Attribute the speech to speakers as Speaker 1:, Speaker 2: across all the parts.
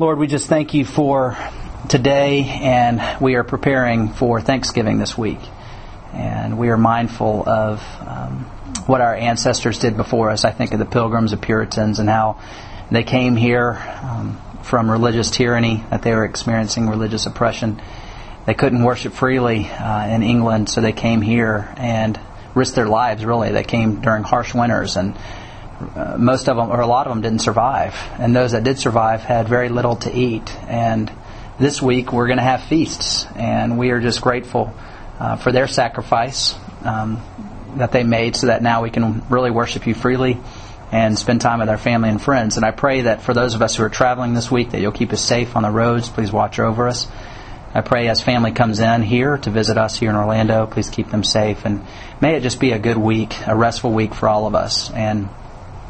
Speaker 1: Lord, we just thank you for today, and we are preparing for Thanksgiving this week. And we are mindful of um, what our ancestors did before us. I think of the Pilgrims, the Puritans, and how they came here um, from religious tyranny, that they were experiencing religious oppression. They couldn't worship freely uh, in England, so they came here and risked their lives, really. They came during harsh winters and uh, most of them, or a lot of them, didn't survive. And those that did survive had very little to eat. And this week we're going to have feasts, and we are just grateful uh, for their sacrifice um, that they made so that now we can really worship you freely and spend time with our family and friends. And I pray that for those of us who are traveling this week, that you'll keep us safe on the roads. Please watch over us. I pray as family comes in here to visit us here in Orlando, please keep them safe. And may it just be a good week, a restful week for all of us. And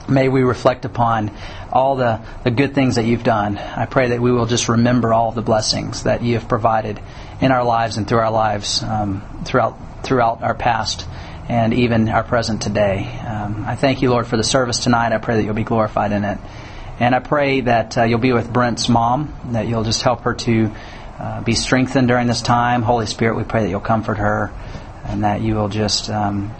Speaker 1: May we reflect upon all the, the good things that you've done. I pray that we will just remember all the blessings that you have provided in our lives and through our lives um, throughout throughout our past and even our present today. Um, I thank you, Lord, for the service tonight. I pray that you'll be glorified in it. And I pray that uh, you'll be with Brent's mom, that you'll just help her to uh, be strengthened during this time. Holy Spirit, we pray that you'll comfort her and that you will just um,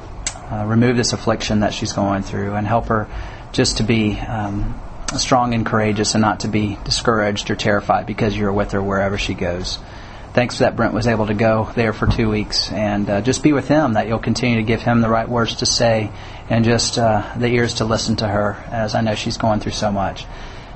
Speaker 1: uh, remove this affliction that she's going through and help her just to be um, strong and courageous and not to be discouraged or terrified because you're with her wherever she goes. Thanks for that Brent was able to go there for two weeks and uh, just be with him, that you'll continue to give him the right words to say and just uh, the ears to listen to her as I know she's going through so much.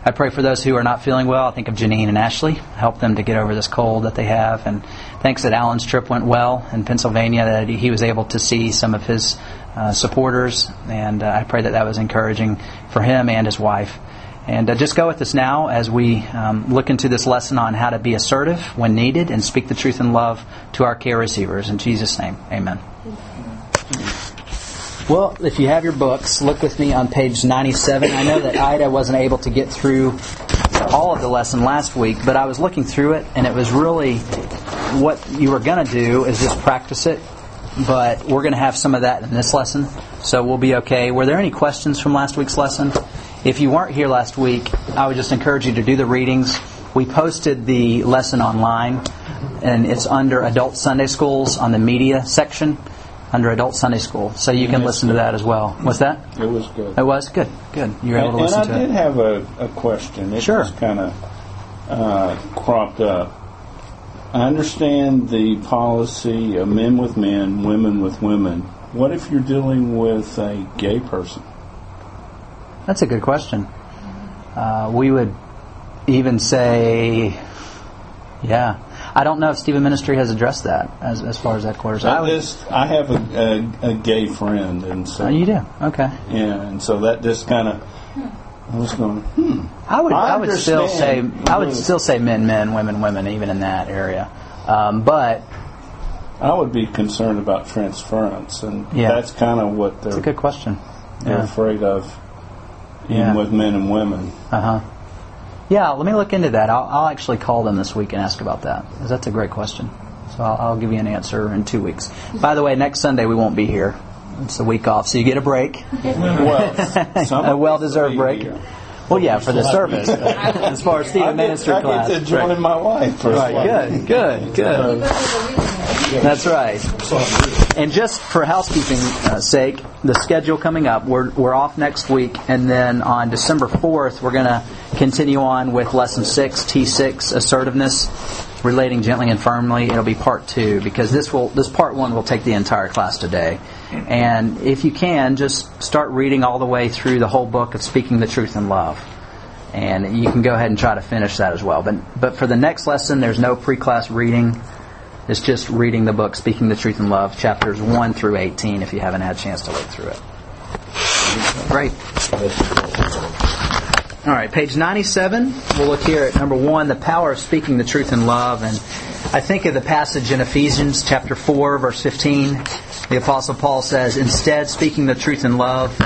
Speaker 1: I pray for those who are not feeling well. I think of Janine and Ashley. Help them to get over this cold that they have. And thanks that Alan's trip went well in Pennsylvania, that he was able to see some of his uh, supporters, and uh, I pray that that was encouraging for him and his wife. And uh, just go with us now as we um, look into this lesson on how to be assertive when needed and speak the truth in love to our care receivers. In Jesus' name, amen. Well, if you have your books, look with me on page 97. I know that Ida wasn't able to get through all of the lesson last week, but I was looking through it, and it was really what you were going to do is just practice it but we're going to have some of that in this lesson, so we'll be okay. Were there any questions from last week's lesson? If you weren't here last week, I would just encourage you to do the readings. We posted the lesson online, and it's under Adult Sunday Schools on the media section under Adult Sunday School, so you can listen to that as well. What's that?
Speaker 2: It was good.
Speaker 1: It was good. Good. You were able to
Speaker 2: and,
Speaker 1: listen
Speaker 2: and
Speaker 1: to
Speaker 2: I
Speaker 1: it.
Speaker 2: did have a, a question. It
Speaker 1: Sure.
Speaker 2: just kind of uh, cropped up. I understand the policy of men with men, women with women. What if you're dealing with a gay person?
Speaker 1: That's a good question. Uh, we would even say, yeah. I don't know if Stephen Ministry has addressed that as, as far as that quarters. I would,
Speaker 2: just I have a, a, a gay friend, and so
Speaker 1: oh, you do? Okay.
Speaker 2: yeah, and so that just kind of I was going, hmm.
Speaker 1: I would
Speaker 2: I
Speaker 1: I, would still say. I would still say men men women women even in that area. Um, but
Speaker 2: I would be concerned about transference, and
Speaker 1: Yeah.
Speaker 2: that's kind of what they're
Speaker 1: it's a good question.
Speaker 2: they're
Speaker 1: Yeah.
Speaker 2: afraid of, even
Speaker 1: Yeah.
Speaker 2: with men and women.
Speaker 1: Uh huh. Yeah, let me look into that. I'll, I'll actually call them this week and ask about that. Because that's a great question. So I'll, I'll give you an answer in two weeks. By the way, next Sunday we won't be here. It's a week off, so you get a break,
Speaker 2: Well,
Speaker 1: a well-deserved break. Well, yeah, for the service. as far as
Speaker 2: I get,
Speaker 1: Minister
Speaker 2: I
Speaker 1: class.
Speaker 2: get to join
Speaker 1: Right.
Speaker 2: my wife for
Speaker 1: Right, good, good, good. That's right. And just for housekeeping uh, sake, the schedule coming up, we're, we're off next week, and then on December 4th, we're going to continue on with Lesson 6, T6, Assertiveness, Relating Gently and Firmly. It'll be part two, because this will this part one will take the entire class today. And if you can, just start reading all the way through the whole book of Speaking the Truth in Love and you can go ahead and try to finish that as well. But but for the next lesson, there's no pre-class reading. It's just reading the book, Speaking the Truth in Love, chapters one through eighteen. If you haven't had a chance to look through it, great. All right, page ninety-seven. We'll look here at number one, the power of speaking the truth in love, and I think of the passage in Ephesians chapter four, verse fifteen. The Apostle Paul says, Instead, speaking the truth in love,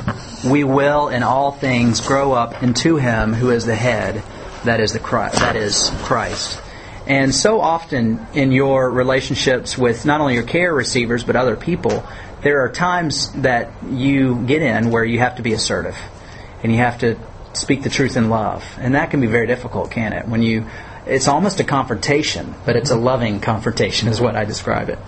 Speaker 1: we will in all things grow up into Him who is the head, that is, the Christ, that is Christ. And so often in your relationships with not only your care receivers, but other people, there are times that you get in where you have to be assertive. And you have to speak the truth in love, and that can be very difficult, can it? When you, it's almost a confrontation, but it's a loving confrontation, is what I describe it.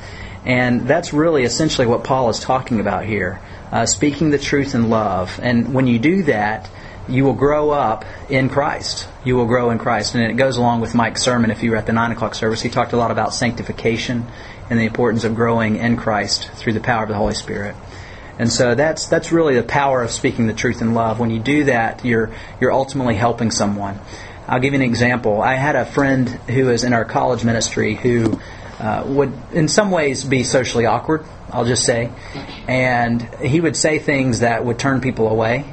Speaker 1: And that's really essentially what Paul is talking about here uh, speaking the truth in love. And when you do that, you will grow up in Christ. You will grow in Christ. And it goes along with Mike's sermon. If you were at the 9 o'clock service, he talked a lot about sanctification and the importance of growing in Christ through the power of the Holy Spirit. And so that's that's really the power of speaking the truth in love. When you do that, you're you're ultimately helping someone. I'll give you an example. I had a friend who was in our college ministry who uh, would, in some ways, be socially awkward. I'll just say, and he would say things that would turn people away,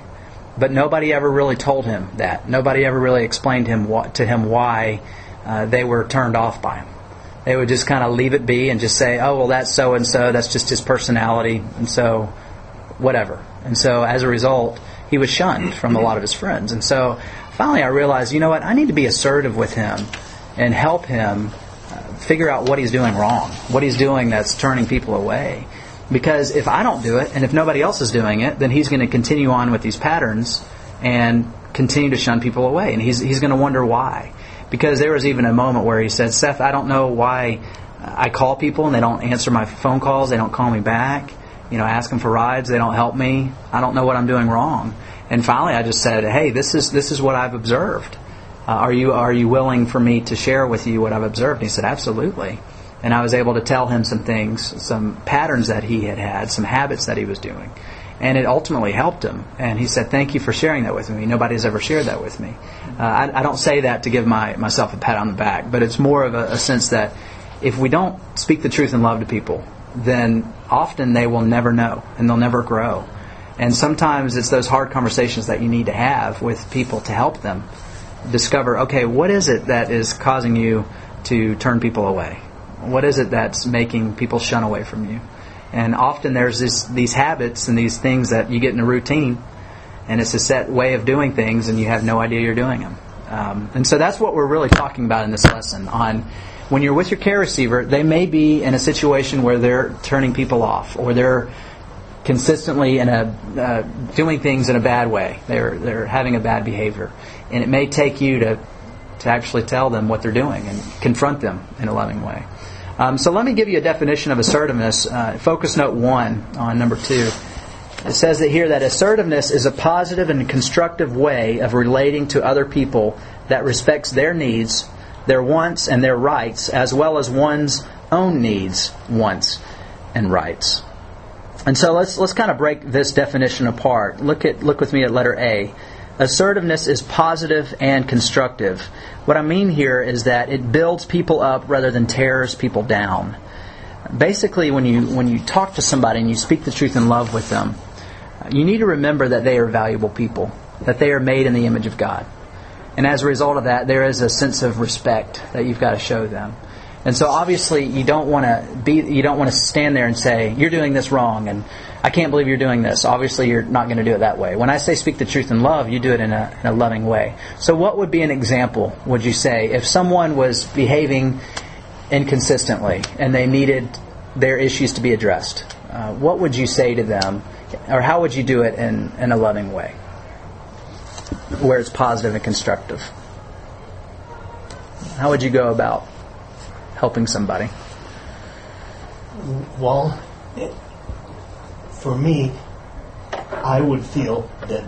Speaker 1: but nobody ever really told him that. Nobody ever really explained him what, to him why uh, they were turned off by him. They would just kind of leave it be and just say, "Oh, well, that's so and so. That's just his personality," and so whatever. And so, as a result, he was shunned from a lot of his friends. And so, finally, I realized, you know what? I need to be assertive with him and help him uh, figure out what he's doing wrong, what he's doing that's turning people away. Because if I don't do it, and if nobody else is doing it, then he's going to continue on with these patterns and continue to shun people away. And he's, he's going to wonder why. Because there was even a moment where he said, Seth, I don't know why I call people and they don't answer my phone calls, they don't call me back. You know, ask them for rides, they don't help me. I don't know what I'm doing wrong. And finally, I just said, "Hey, this is this is what I've observed uh, are you are you willing for me to share with you what I've observed? And he said, absolutely. And I was able to tell him some things, some patterns that he had had, some habits that he was doing. And it ultimately helped him. And he said, thank you for sharing that with me. Nobody's ever shared that with me. Uh, I, I, don't say that to give my, myself a pat on the back, but it's more of a, a sense that if we don't speak the truth and love to people, then often they will never know and they'll never grow. And sometimes it's those hard conversations that you need to have with people to help them discover okay, what is it that is causing you to turn people away? What is it that's making people shun away from you? And often there's this, these habits and these things that you get in a routine, and it's a set way of doing things, and you have no idea you're doing them. Um, and so that's what we're really talking about in this lesson. On when you're with your care receiver, they may be in a situation where they're turning people off, or they're consistently in a uh, doing things in a bad way. They're they're having a bad behavior, and it may take you to to actually tell them what they're doing and confront them in a loving way. Um, so let me give you a definition of assertiveness. Uh, focus note one on number two. It says that here that assertiveness is a positive and constructive way of relating to other people that respects their needs, their wants, and their rights, as well as one's own needs, wants, and rights. And so let's let's kind of break this definition apart. Look at look with me at letter A. Assertiveness is positive and constructive. What I mean here is that it builds people up rather than tears people down. Basically, when you when you talk to somebody and you speak the truth in love with them, you need to remember that they are valuable people, that they are made in the image of God. And as a result of that, there is a sense of respect that you've got to show them. And so obviously you don't want to be you don't want to stand there and say you're doing this wrong and I can't believe you're doing this. Obviously you're not going to do it that way. When I say speak the truth in love, you do it in a, in a loving way. So what would be an example, would you say, if someone was behaving inconsistently and they needed their issues to be addressed? Uh, what would you say to them or how would you do it in, in a loving way? Where it's positive and constructive. How would you go about helping somebody?
Speaker 3: Well, it, for me, I would feel that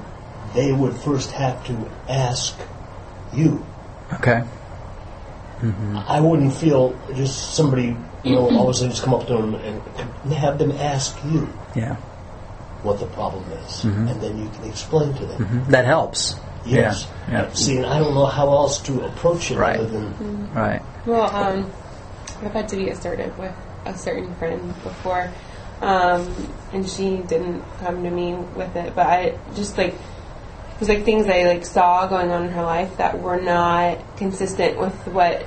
Speaker 3: they would first have to ask you.
Speaker 1: Okay.
Speaker 3: Mm-hmm. I wouldn't feel just somebody, you know, all of a sudden just come up to them and have them ask you.
Speaker 1: Yeah.
Speaker 3: What the problem is, mm-hmm. and then you can explain to them.
Speaker 1: Mm-hmm. That helps.
Speaker 3: Yes. Yeah. yeah. See, and I don't know how else to approach it
Speaker 1: right.
Speaker 3: other than
Speaker 1: mm-hmm. right.
Speaker 4: Well, um, I've had to be assertive with a certain friend before, um, and she didn't come to me with it. But I just like it was like things I like saw going on in her life that were not consistent with what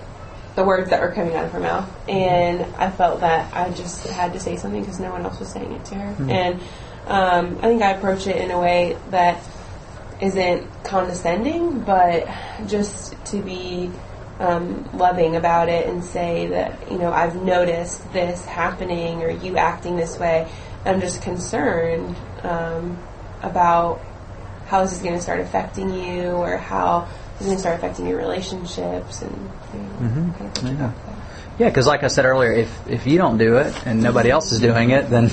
Speaker 4: the words that were coming out of her mouth, and I felt that I just had to say something because no one else was saying it to her, mm-hmm. and um, I think I approach it in a way that isn't condescending, but just to be um, loving about it and say that you know I've noticed this happening or you acting this way. I'm just concerned um, about how this is going to start affecting you or how this is going to start affecting your relationships and you know,
Speaker 1: Mm-hmm.
Speaker 4: kind of
Speaker 1: Yeah. Yeah, because like I said earlier, if if you don't do it and nobody else is doing it, then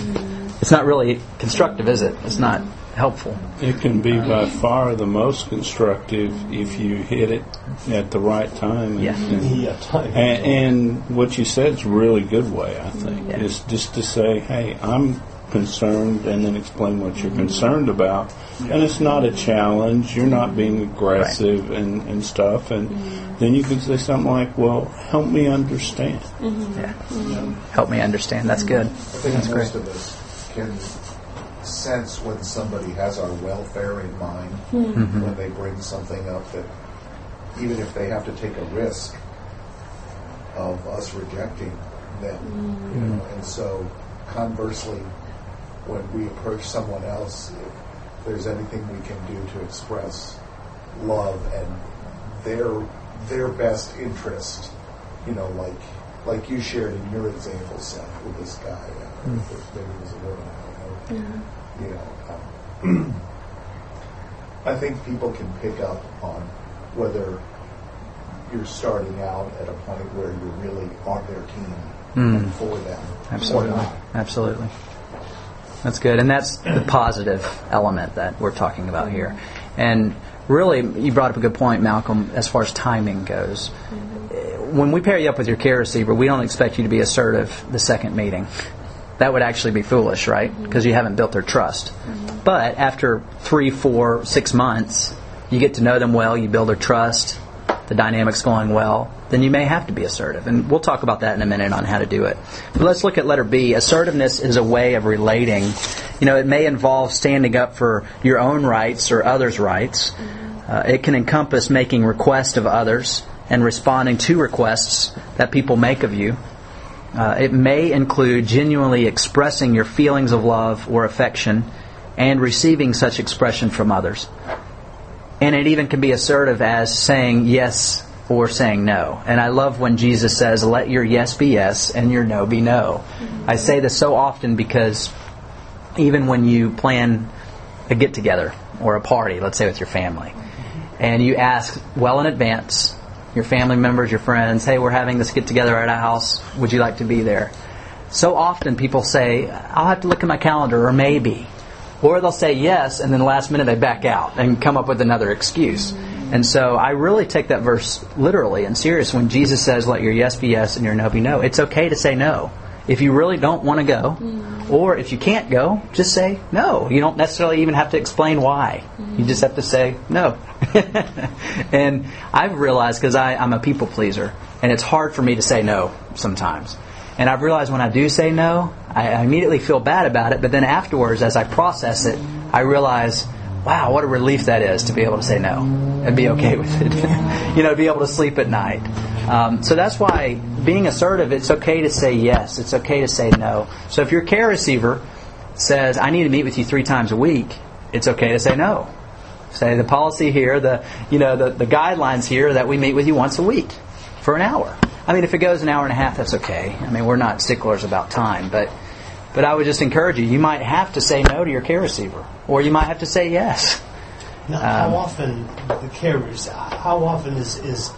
Speaker 1: it's not really constructive, is it? It's not helpful.
Speaker 2: It can be by far the most constructive if you hit it at the right time.
Speaker 1: Yeah.
Speaker 2: And,
Speaker 3: Yeah, time.
Speaker 2: and, and what you said is a really good way, I think,
Speaker 1: Yeah.
Speaker 2: is just to say, hey, I'm concerned, and then explain what you're concerned about. And it's not a challenge. You're not being aggressive and, and stuff. And then you can say something like, well, help me understand. Mm-hmm.
Speaker 1: Yeah. Help me understand. That's mm-hmm. good.
Speaker 5: I think
Speaker 1: That's
Speaker 5: most
Speaker 1: great.
Speaker 5: of us can sense when somebody has our welfare in mind
Speaker 1: Mm-hmm.
Speaker 5: when they bring something up that even if they have to take a risk of us rejecting them, you know,
Speaker 1: Mm-hmm.
Speaker 5: and so conversely, when we approach someone else, if there's anything we can do to express love and their their best interest, you know, like like you shared in your example, Seth, with this guy, uh,
Speaker 1: Hmm.
Speaker 5: if maybe it was a woman, I don't know, you know. Um, I think people can pick up on whether you're starting out at a point where you're really on their team and for them
Speaker 1: Absolutely. Absolutely. That's good. And that's the positive element that we're talking about here. And really, you brought up a good point, Malcolm, as far as timing goes. When we pair you up with your care receiver, we don't expect you to be assertive the second meeting. That would actually be foolish, right? Mm-hmm. Because you haven't built their trust. Mm-hmm. But after three, four, six months, you get to know them well, you build their trust, the dynamic's going well, then you may have to be assertive. And we'll talk about that in a minute on how to do it. But let's look at letter B. Assertiveness is a way of relating. You know, it may involve standing up for your own rights or others' rights. Mm-hmm. Uh, it can encompass making requests of others and responding to requests that people make of you. Uh, it may include genuinely expressing your feelings of love or affection and receiving such expression from others. And it even can be assertive as saying yes or saying no. And I love when Jesus says, let your yes be yes and your no be no. I say this so often because even when you plan a get together or a party, let's say with your family, and you ask well in advance, your family members, your friends, hey, we're having this get together at our house. Would you like to be there? So often people say, I'll have to look at my calendar or maybe. Or they'll say yes, and then last minute they back out and come up with another excuse. And so I really take that verse literally and serious when Jesus says, let your yes be yes and your no be no. It's okay to say no. If you really don't want to go, mm. or if you can't go, just say no. You don't necessarily even have to explain why. You mm. just have to say no. and I've realized because I'm a people pleaser, and it's hard for me to say no sometimes. And I've realized when I do say no, I I immediately feel bad about it. But then afterwards, as I process it, I realize, wow, what a relief that is to be able to say no and be okay with it. you know, be able to sleep at night. Um, so that's why being assertive, it's okay to say yes. It's okay to say no. So if your care receiver says, I need to meet with you three times a week, it's okay to say no. Say the policy here, the you know the, the guidelines here that we meet with you once a week for an hour. I mean, if it goes an hour and a half, that's okay. I mean, we're not sticklers about time, but but I would just encourage you. You might have to say no to your care receiver, or you might have to say yes.
Speaker 3: Now, how um, often the carriers? How often is is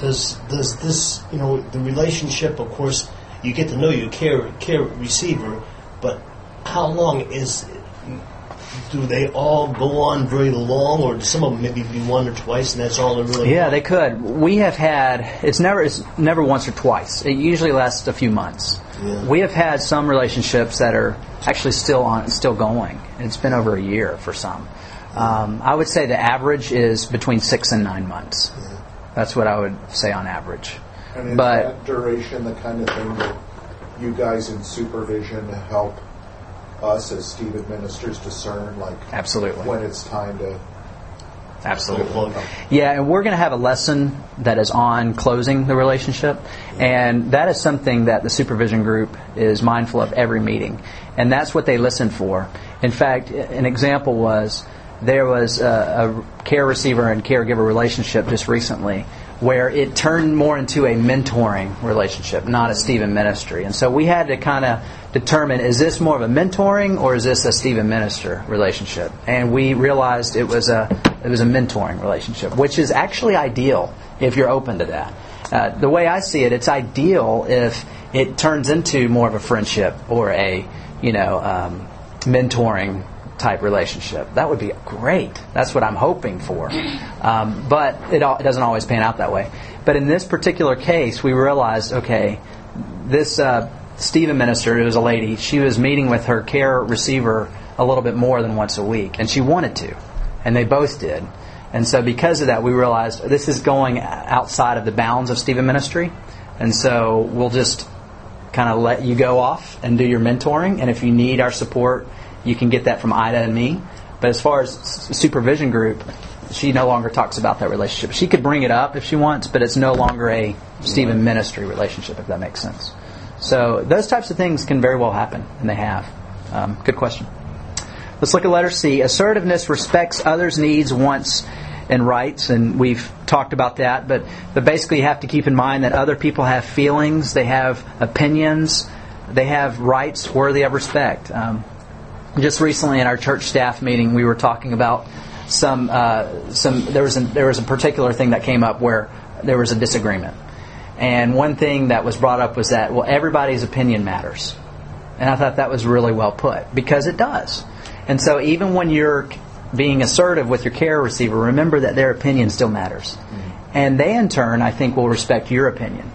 Speaker 3: does does this you know the relationship? Of course, you get to know your care care receiver, but how long is? Do they all go on very long, or do some of them maybe be one or twice, and that's all they're really?
Speaker 1: Yeah,
Speaker 3: want?
Speaker 1: they could. We have had it's never it's never once or twice. It usually lasts a few months.
Speaker 3: Yeah.
Speaker 1: We have had some relationships that are actually still on, still going. and It's been over a year for some. Um, I would say the average is between six and nine months. That's what I would say on average.
Speaker 5: And is
Speaker 1: But
Speaker 5: that duration the kind of thing that you guys in supervision help us as Stephen ministers discern, like
Speaker 1: Absolutely.
Speaker 5: when it's time to?
Speaker 1: Absolutely. Yeah, and we're going to have a lesson that is on closing the relationship, and that is something that the supervision group is mindful of every meeting, and that's what they listen for. In fact, an example was there was a, a care receiver and caregiver relationship just recently where it turned more into a mentoring relationship, not a Stephen ministry. And so we had to kind of determine is this more of a mentoring or is this a Stephen minister relationship? And we realized it was a it was a mentoring relationship, which is actually ideal if you're open to that. Uh, the way I see it, it's ideal if it turns into more of a friendship or a you know um, mentoring type relationship. That would be great. That's what I'm hoping for. Um, but it, it, doesn't always pan out that way. But in this particular case, we realized okay, this uh, Stephen minister, who was a lady, she was meeting with her care receiver a little bit more than once a week, and she wanted to, and they both did. And so, because of that, we realized this is going outside of the bounds of Stephen ministry, and so we'll just kind of let you go off and do your mentoring. And if you need our support, you can get that from Ida and me. But as far as supervision group, she no longer talks about that relationship. She could bring it up if she wants, but it's no longer a Stephen ministry relationship, if that makes sense. So those types of things can very well happen, and they have. Um, good question. Let's look at letter C. Assertiveness respects others' needs, wants, and rights, and we've talked about that. But, but basically, you have to keep in mind that other people have feelings, they have opinions, they have rights worthy of respect. Um, just recently in our church staff meeting, we were talking about some uh, some there was a, there was a particular thing that came up where there was a disagreement, and one thing that was brought up was that well everybody's opinion matters, and I thought that was really well put because it does, and so even when you're being assertive with your care receiver, remember that their opinion still matters, mm-hmm. and they in turn I think will respect your opinion,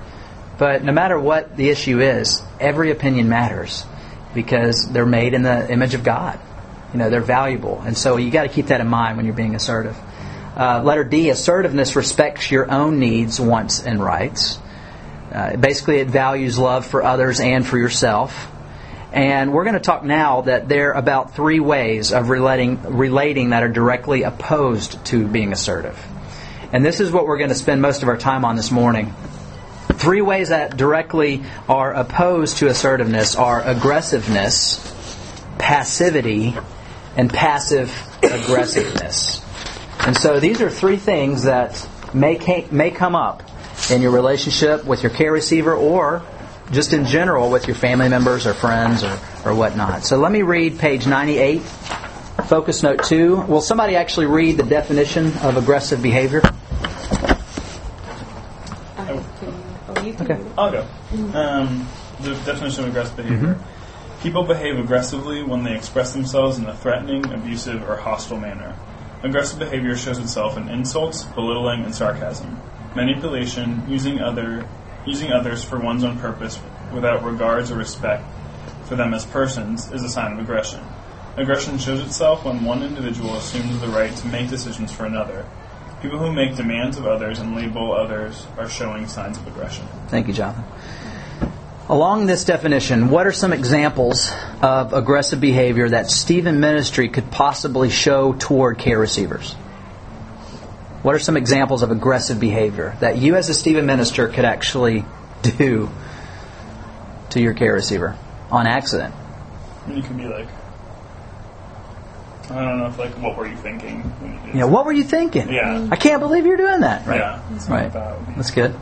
Speaker 1: but no matter what the issue is, every opinion matters because they're made in the image of God. You know, they're valuable. And so you got to keep that in mind when you're being assertive. Uh, letter D, assertiveness respects your own needs, wants, and rights. Uh, basically, it values love for others and for yourself. And we're going to talk now that there are about three ways of relating, relating that are directly opposed to being assertive. And this is what we're going to spend most of our time on this morning. Three ways that directly are opposed to assertiveness are aggressiveness, passivity, and passive aggressiveness. And so these are three things that may, may come up in your relationship with your care receiver or just in general with your family members or friends or, or whatnot. So let me read page 98, focus note 2. Will somebody actually read the definition of aggressive behavior?
Speaker 6: Okay. I'll go. Um, the definition of aggressive behavior. Mm-hmm. People behave aggressively when they express themselves in a threatening, abusive, or hostile manner. Aggressive behavior shows itself in insults, belittling, and sarcasm. Manipulation, using other using others for one's own purpose without regards or respect for them as persons is a sign of aggression. Aggression shows itself when one individual assumes the right to make decisions for another, People who make demands of others and label others are showing signs of aggression.
Speaker 1: Thank you, Jonathan. Along this definition, what are some examples of aggressive behavior that Stephen Ministry could possibly show toward care receivers? What are some examples of aggressive behavior that you, as a Stephen minister, could actually do to your care receiver on accident?
Speaker 6: You could be like, I don't know if like what were you thinking when you did.
Speaker 1: Yeah, what were you thinking?
Speaker 6: Yeah.
Speaker 1: I can't believe you're doing that. Right.
Speaker 6: Yeah.
Speaker 1: Right. That's good.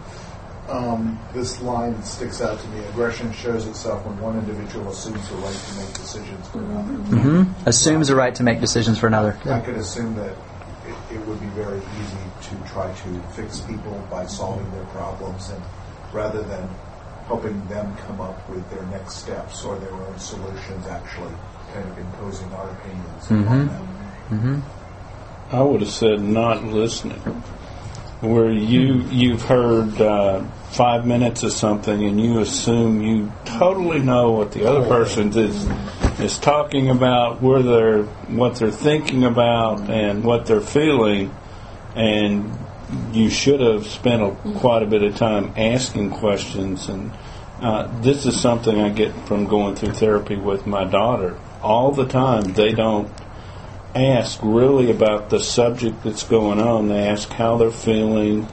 Speaker 5: Um, this line sticks out to me. Aggression shows itself when one individual assumes the right to make decisions for another.
Speaker 1: Mm-hmm. Assumes the right to make decisions for another.
Speaker 5: I could assume that it, it, would be very easy to try to fix people by solving their problems, and rather than helping them come up with their next steps or their own solutions, actually kind of imposing our opinions mm-hmm. on them.
Speaker 2: Mm-hmm. I would have said not listening, where you you've heard uh, five minutes of something and you assume you totally know what the other person is is talking about, where they're what they're thinking about, and what they're feeling, and you should have spent a, quite a bit of time asking questions and. Uh, this is something I get from going through therapy with my daughter all the time. They don't ask really about the subject that's going on. They ask how they're feeling,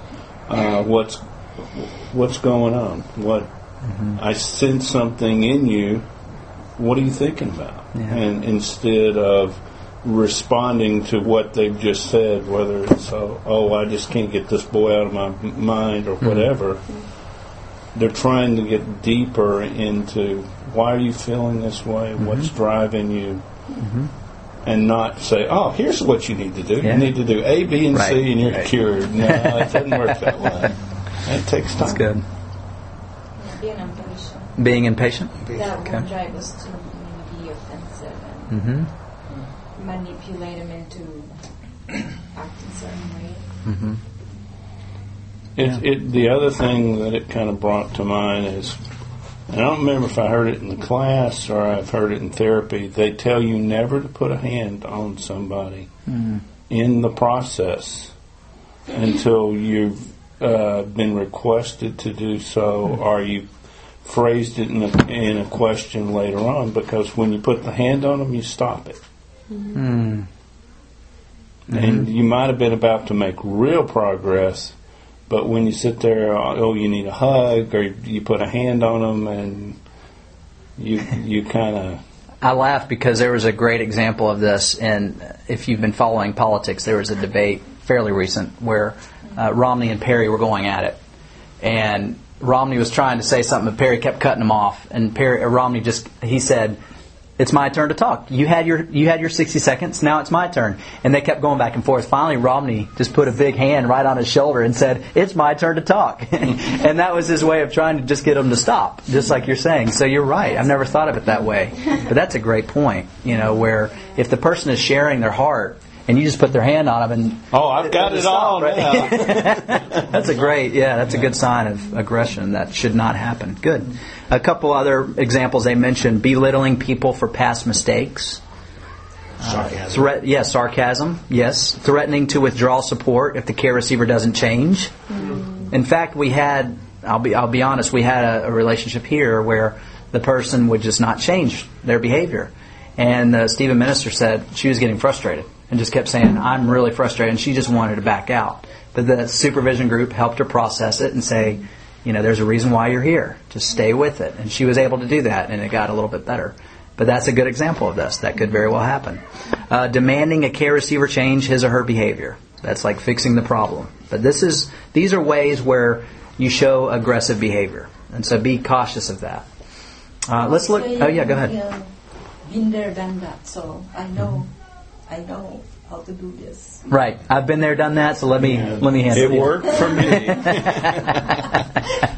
Speaker 2: uh, what's what's going on. What mm-hmm. I sense something in you. What are you thinking about? Yeah. And instead of responding to what they've just said, whether it's oh, oh I just can't get this boy out of my mind or hmm. whatever. They're trying to get deeper into why are you feeling this way, mm-hmm. what's driving you, mm-hmm. and not say, oh, here's what you need to do.
Speaker 1: Yeah.
Speaker 2: You need to do A, B, and
Speaker 1: Right.
Speaker 2: C, and you're
Speaker 1: Right.
Speaker 2: cured. No, it doesn't work that way. It takes time.
Speaker 1: That's good.
Speaker 7: Being impatient.
Speaker 1: Being impatient.
Speaker 7: That
Speaker 1: Okay.
Speaker 7: will drive us to be offensive and
Speaker 1: Mm-hmm.
Speaker 7: Manipulate them into acting certain way.
Speaker 1: Mm-hmm.
Speaker 2: It, it, the other thing that it kind of brought to mind is, and I don't remember if I heard it in the class or I've heard it in therapy. They tell you never to put a hand on somebody in the process until you've uh, been requested to do so, or you phrased it in a, in a question later on. Because when you put the hand on them, you stop it.
Speaker 1: Mm.
Speaker 2: And you might have been about to make real progress, but when you sit there, oh, you need a hug, or you put a hand on them, and you you kind of
Speaker 1: I laugh because there was a great example of this, and if you've been following politics, there was a debate fairly recent where uh, Romney and Perry were going at it, and Romney was trying to say something, but Perry kept cutting him off, and Perry, uh, Romney just he said. It's my turn to talk. You had your you had your 60 seconds. Now it's my turn. And they kept going back and forth. Finally, Romney just put a big hand right on his shoulder and said, "It's my turn to talk." and that was his way of trying to just get him to stop, just like you're saying. So you're right. I've never thought of it that way, but that's a great point. You know, where if the person is sharing their heart and you just put their hand on them and
Speaker 2: oh, I've got it all
Speaker 1: Stop,
Speaker 2: now.
Speaker 1: that's a great, yeah, that's a good sign of aggression. That should not happen. Good. A couple other examples they mentioned belittling people for past mistakes.
Speaker 3: Sarcasm.
Speaker 1: Threat, yes, sarcasm, yes. Threatening to withdraw support if the care receiver doesn't change. In fact, we had, I'll be, I'll be honest, we had a, a relationship here where the person would just not change their behavior. And uh, Stephen Minister said she was getting frustrated and just kept saying, I'm really frustrated. And she just wanted to back out. But the supervision group helped her process it and say, you know, there's a reason why you're here. Just stay with it. And she was able to do that, and it got a little bit better. But that's a good example of this. That could very well happen. Uh, demanding a care receiver change his or her behavior. That's like fixing the problem. But this is these are ways where you show aggressive behavior, and so be cautious of that. Uh, let's look. Oh yeah, go ahead.
Speaker 7: Been there, done that. So I know, I know how to do this.
Speaker 1: Right, I've been there, done that. So let me let me handle
Speaker 2: It worked for me. I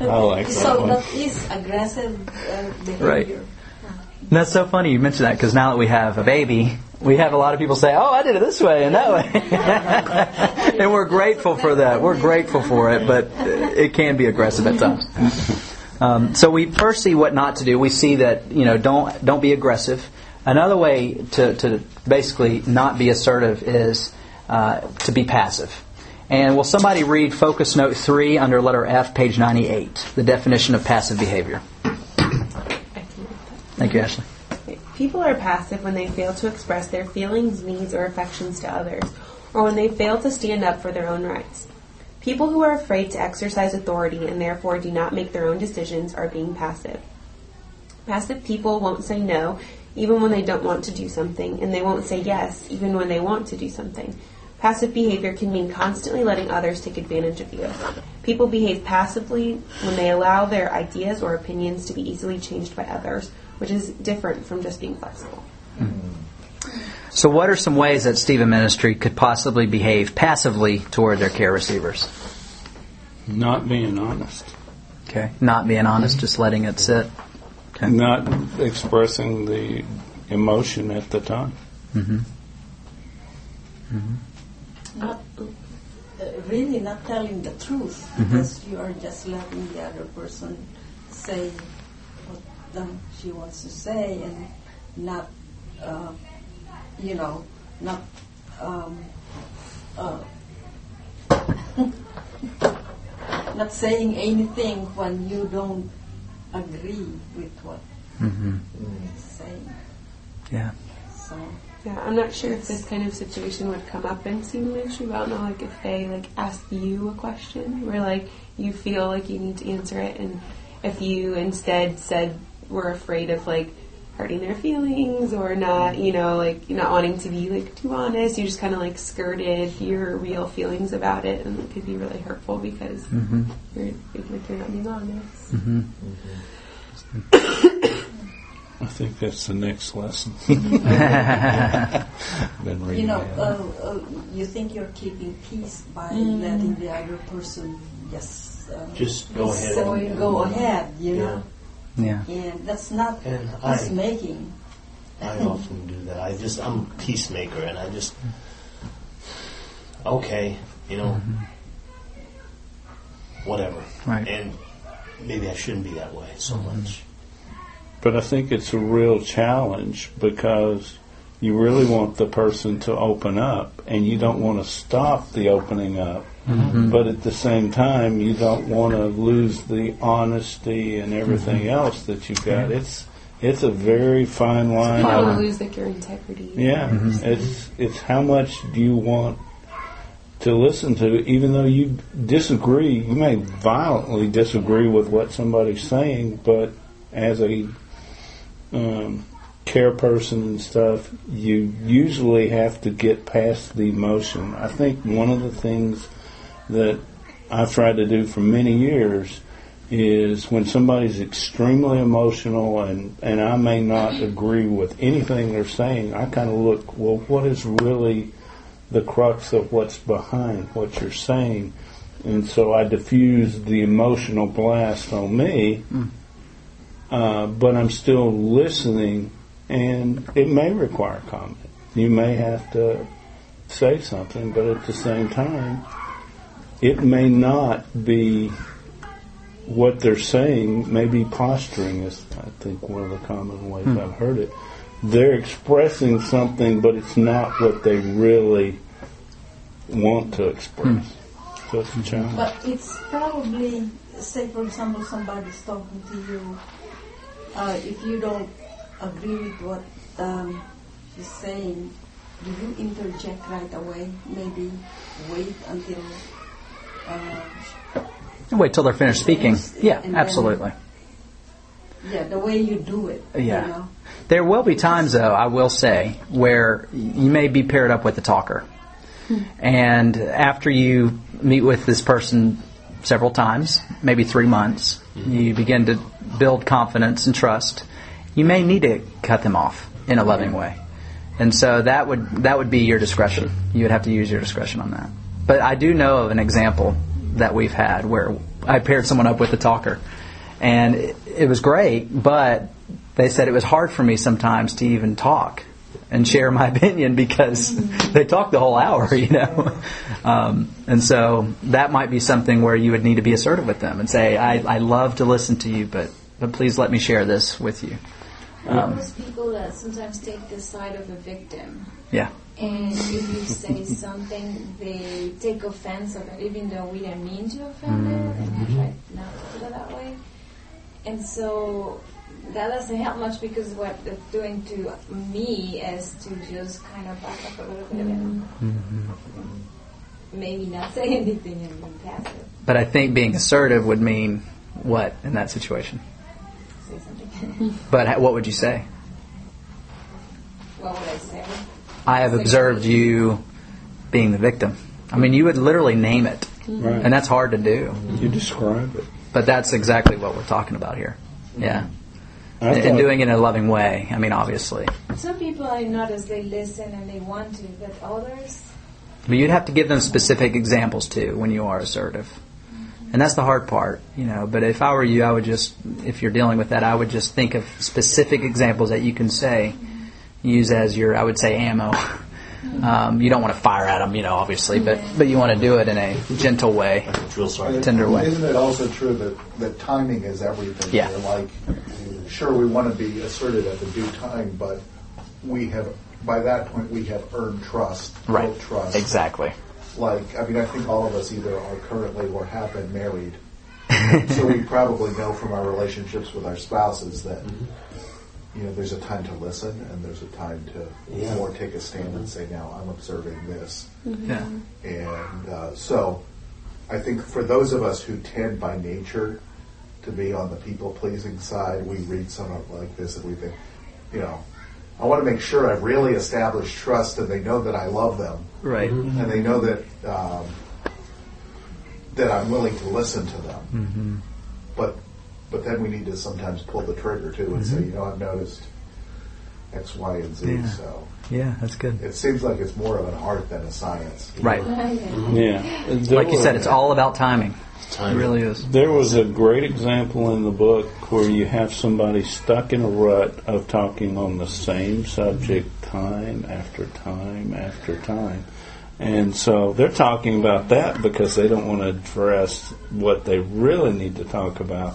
Speaker 2: like that
Speaker 7: So
Speaker 2: one.
Speaker 7: that is aggressive uh, behavior.
Speaker 1: Right. And that's so funny you mentioned that because now that we have a baby, we have a lot of people say, "Oh, I did it this way and that way," and we're grateful for that. We're grateful for it, but it can be aggressive at times. Um, so we first see what not to do. We see that you know don't don't be aggressive. Another way to, to basically not be assertive is uh, to be passive. And will somebody read Focus Note 3 under letter F, page 98, the definition of passive behavior? Thank you, Ashley.
Speaker 4: People are passive when they fail to express their feelings, needs, or affections to others, or when they fail to stand up for their own rights. People who are afraid to exercise authority and therefore do not make their own decisions are being passive. Passive people won't say no even when they don't want to do something, and they won't say yes even when they want to do something. Passive behavior can mean constantly letting others take advantage of you. People behave passively when they allow their ideas or opinions to be easily changed by others, which is different from just being flexible. Hmm.
Speaker 1: So, what are some ways that Stephen Ministry could possibly behave passively toward their care receivers?
Speaker 2: Not being honest.
Speaker 1: Okay. Not being honest, just letting it sit. Okay.
Speaker 2: Not expressing the emotion at the time.
Speaker 7: Not uh, really not telling the truth because you are just letting the other person say what the, she wants to say and not, uh, you know, not. Um, uh, not saying anything when you don't agree with what
Speaker 1: hmm
Speaker 7: he's saying.
Speaker 1: Yeah.
Speaker 7: So
Speaker 4: Yeah, I'm not sure if this kind of situation would come up in student ministry, but I don't know like if they like ask you a question where like you feel like you need to answer it and if you instead said we're afraid of like hurting their feelings or not, you know, like not wanting to be like too honest. You just kind of like skirted your real feelings about it, and it could be really hurtful because
Speaker 1: Mm-hmm.
Speaker 4: you're like you're not being honest.
Speaker 1: Mm-hmm.
Speaker 2: I think that's the next lesson. Been
Speaker 7: You know, uh, uh, you think you're keeping peace by
Speaker 4: Mm.
Speaker 7: letting the other person just uh,
Speaker 3: Just go ahead.
Speaker 7: so
Speaker 3: and-
Speaker 7: go ahead, you
Speaker 3: Yeah.
Speaker 7: know,
Speaker 1: Yeah.
Speaker 7: and that's not
Speaker 3: And I-
Speaker 7: peacemaking.
Speaker 3: I often do that. I just I'm a peacemaker, and I just okay, you know, mm-hmm. whatever.
Speaker 1: Right.
Speaker 3: And maybe I shouldn't be that way so mm-hmm. much.
Speaker 2: But I think it's a real challenge because you really want the person to open up and you don't want to stop the opening up. Mm-hmm. But at the same time, you don't want to lose the honesty and everything mm-hmm. else that you've got. It's it's a very fine
Speaker 4: You
Speaker 2: line.
Speaker 4: don't want
Speaker 2: of-
Speaker 4: to lose like your integrity.
Speaker 2: Yeah, mm-hmm. it's it's how much do you want to listen to, even though you disagree. You may violently disagree with what somebody's saying, but as a um, care person and stuff, you usually have to get past the emotion. I think one of the things that I've tried to do for many years is when somebody's extremely emotional and, and I may not agree with anything they're saying, I kind of look, well, what is really the crux of what's behind what you're saying? And so I diffuse the emotional blast on me, uh, but I'm still listening, and it may require comment. You may have to say something, but at the same time, it may not be what they're saying may be posturing is I think one of the common ways I've heard it. They're expressing something but it's not what they really want to express. So it's a challenge.
Speaker 7: But it's probably, say for example, somebody's talking to you. Uh, if you don't agree with what um, she's saying, do you interject right away? Maybe wait until. Uh,
Speaker 1: Wait till they're finished speaking. Yeah,
Speaker 7: And then-
Speaker 1: absolutely.
Speaker 7: yeah, the way you do it.
Speaker 1: Yeah.
Speaker 7: You know?
Speaker 1: There will be times, though, I will say, where you may be paired up with a talker. And after you meet with this person several times, maybe three months, you begin to build confidence and trust. You may need to cut them off in a loving way. And so that would that would be your discretion. You would have to use your discretion on that. But I do know of an example that we've had where I paired someone up with a talker, and it, it was great. But they said it was hard for me sometimes to even talk and share my opinion because they talked the whole hour, you know. Um, and so that might be something where you would need to be assertive with them and say, "I, I love to listen to you, but but please let me share this with you." Um,
Speaker 8: Those people that sometimes take the side of a victim,
Speaker 1: yeah.
Speaker 8: And if you say something, they take offense of it, even though we didn't mean to offend them, and I mm-hmm. try not to do it that way. And so that doesn't help much because what it's doing to me is to just kind of back up a little bit and mm-hmm. maybe not say anything and be passive.
Speaker 1: But I think being assertive would mean what in that situation?
Speaker 8: Say something.
Speaker 1: But what would you say?
Speaker 8: what would I say?
Speaker 1: I have observed you being the victim. I mean, you would literally name it,
Speaker 2: Right.
Speaker 1: and that's hard to do.
Speaker 2: you describe it.
Speaker 1: But that's exactly what we're talking about here. Yeah,
Speaker 2: I
Speaker 1: and, and doing it in a loving way. I mean, obviously,
Speaker 8: Some people I notice they listen and they want to, but others
Speaker 1: but you'd have to give them specific examples too when you are assertive, and that's the hard part, you know. But if I were you, I would just, if you're dealing with that, I would just think of specific examples that you can say, use as your, I would say, ammo. Um, you don't want to fire at them, you know, obviously, but but you want to do it in a gentle way.
Speaker 3: A.
Speaker 1: Tender way.
Speaker 5: Isn't it also true that, that timing is everything?
Speaker 1: Yeah.
Speaker 5: We're like, sure, we want to be assertive at the due time, but we have, by that point, we have earned trust.
Speaker 1: Right.
Speaker 5: built Trust.
Speaker 1: Exactly.
Speaker 5: Like, I mean, I think all of us either are currently or have been married. so we probably know from our relationships with our spouses that, you know, there's a time to listen and there's a time to
Speaker 3: Yeah.
Speaker 5: more take a stand and say, now I'm observing this.
Speaker 1: Yeah.
Speaker 5: And uh, so I think for those of us who tend by nature to be on the people pleasing side, we read something like this and we think, you know, I want to make sure I've really established trust and they know that I love them
Speaker 1: Right.
Speaker 5: and they know that um, that I'm willing to listen to them.
Speaker 1: Mm-hmm.
Speaker 5: But but then we need to sometimes pull the trigger too and say, you know, I've noticed X, Y, and Z.
Speaker 1: Mm-hmm. Yeah.
Speaker 5: So
Speaker 1: Yeah, that's good.
Speaker 5: it seems like it's more of an art than a science.
Speaker 1: Right.
Speaker 2: Yeah. There
Speaker 1: Like you said, it's all about timing. It really is.
Speaker 2: There was a great example in the book where you have somebody stuck in a rut of talking on the same subject time after time after time. And so they're talking about that because they don't want to address what they really need to talk about.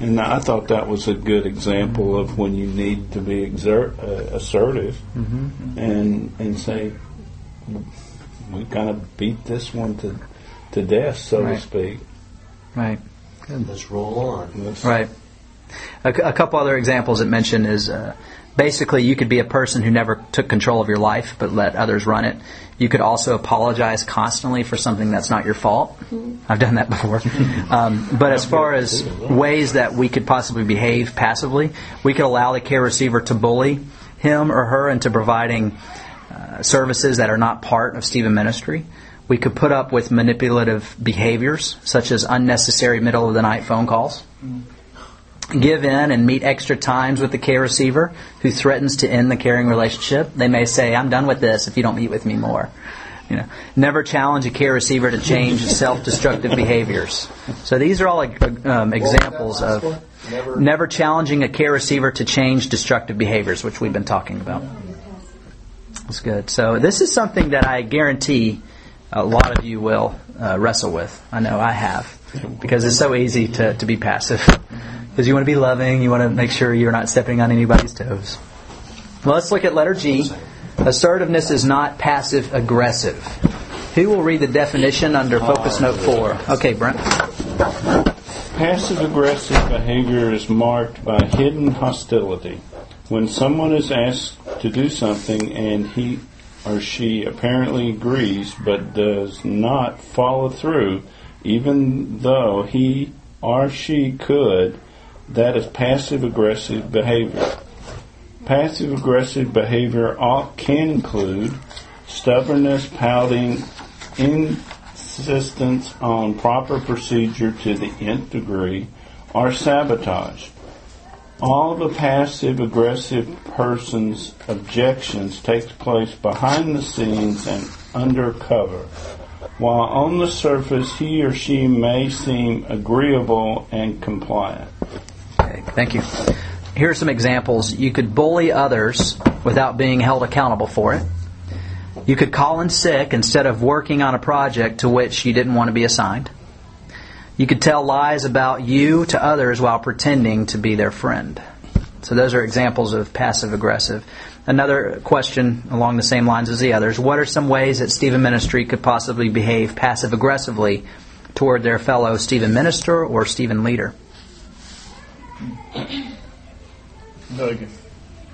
Speaker 2: And I thought that was a good example of when you need to be exert, uh, assertive and and say, we kind of beat this one to, to death, so
Speaker 1: Right.
Speaker 2: to speak.
Speaker 1: Right.
Speaker 9: And let's roll on.
Speaker 2: Let's-
Speaker 1: Right. A, a couple other examples it mentioned is uh, basically you could be a person who never took control of your life but let others run it. You could also apologize constantly for something that's not your fault. I've done that before. um, but as far as ways that we could possibly behave passively, we could allow the care receiver to bully him or her into providing uh, services that are not part of Stephen ministry. We could put up with manipulative behaviors, such as unnecessary middle of the night phone calls. Give in and meet extra times with the care receiver who threatens to end the caring relationship. They may say, I'm done with this if you don't meet with me more. You know, never challenge a care receiver to change self-destructive behaviors. So these are all um, examples of?
Speaker 5: Never-
Speaker 1: never challenging a care receiver to change destructive behaviors, which we've been talking about. That's good. So this is something that I guarantee a lot of you will uh, wrestle with. I know I have because it's so easy to, to be passive. Because you want to be loving, you want to make sure you're not stepping on anybody's toes. Well, let's look at letter G. Assertiveness is not passive aggressive. Who will read the definition under focus note 4? Okay, Brent.
Speaker 2: Passive aggressive behavior is marked by hidden hostility. When someone is asked to do something and he or she apparently agrees but does not follow through, even though he or she could, that is passive aggressive behavior. Passive aggressive behavior can include stubbornness, pouting, insistence on proper procedure to the nth degree, or sabotage. All the passive aggressive person's objections takes place behind the scenes and under cover. While on the surface he or she may seem agreeable and compliant.
Speaker 1: Okay, thank you. Here are some examples. You could bully others without being held accountable for it. You could call in sick instead of working on a project to which you didn't want to be assigned. You could tell lies about you to others while pretending to be their friend. So those are examples of passive aggressive. Another question along the same lines as the others. What are some ways that Stephen Ministry could possibly behave passive aggressively toward their fellow Stephen minister or Stephen leader?
Speaker 6: Like if,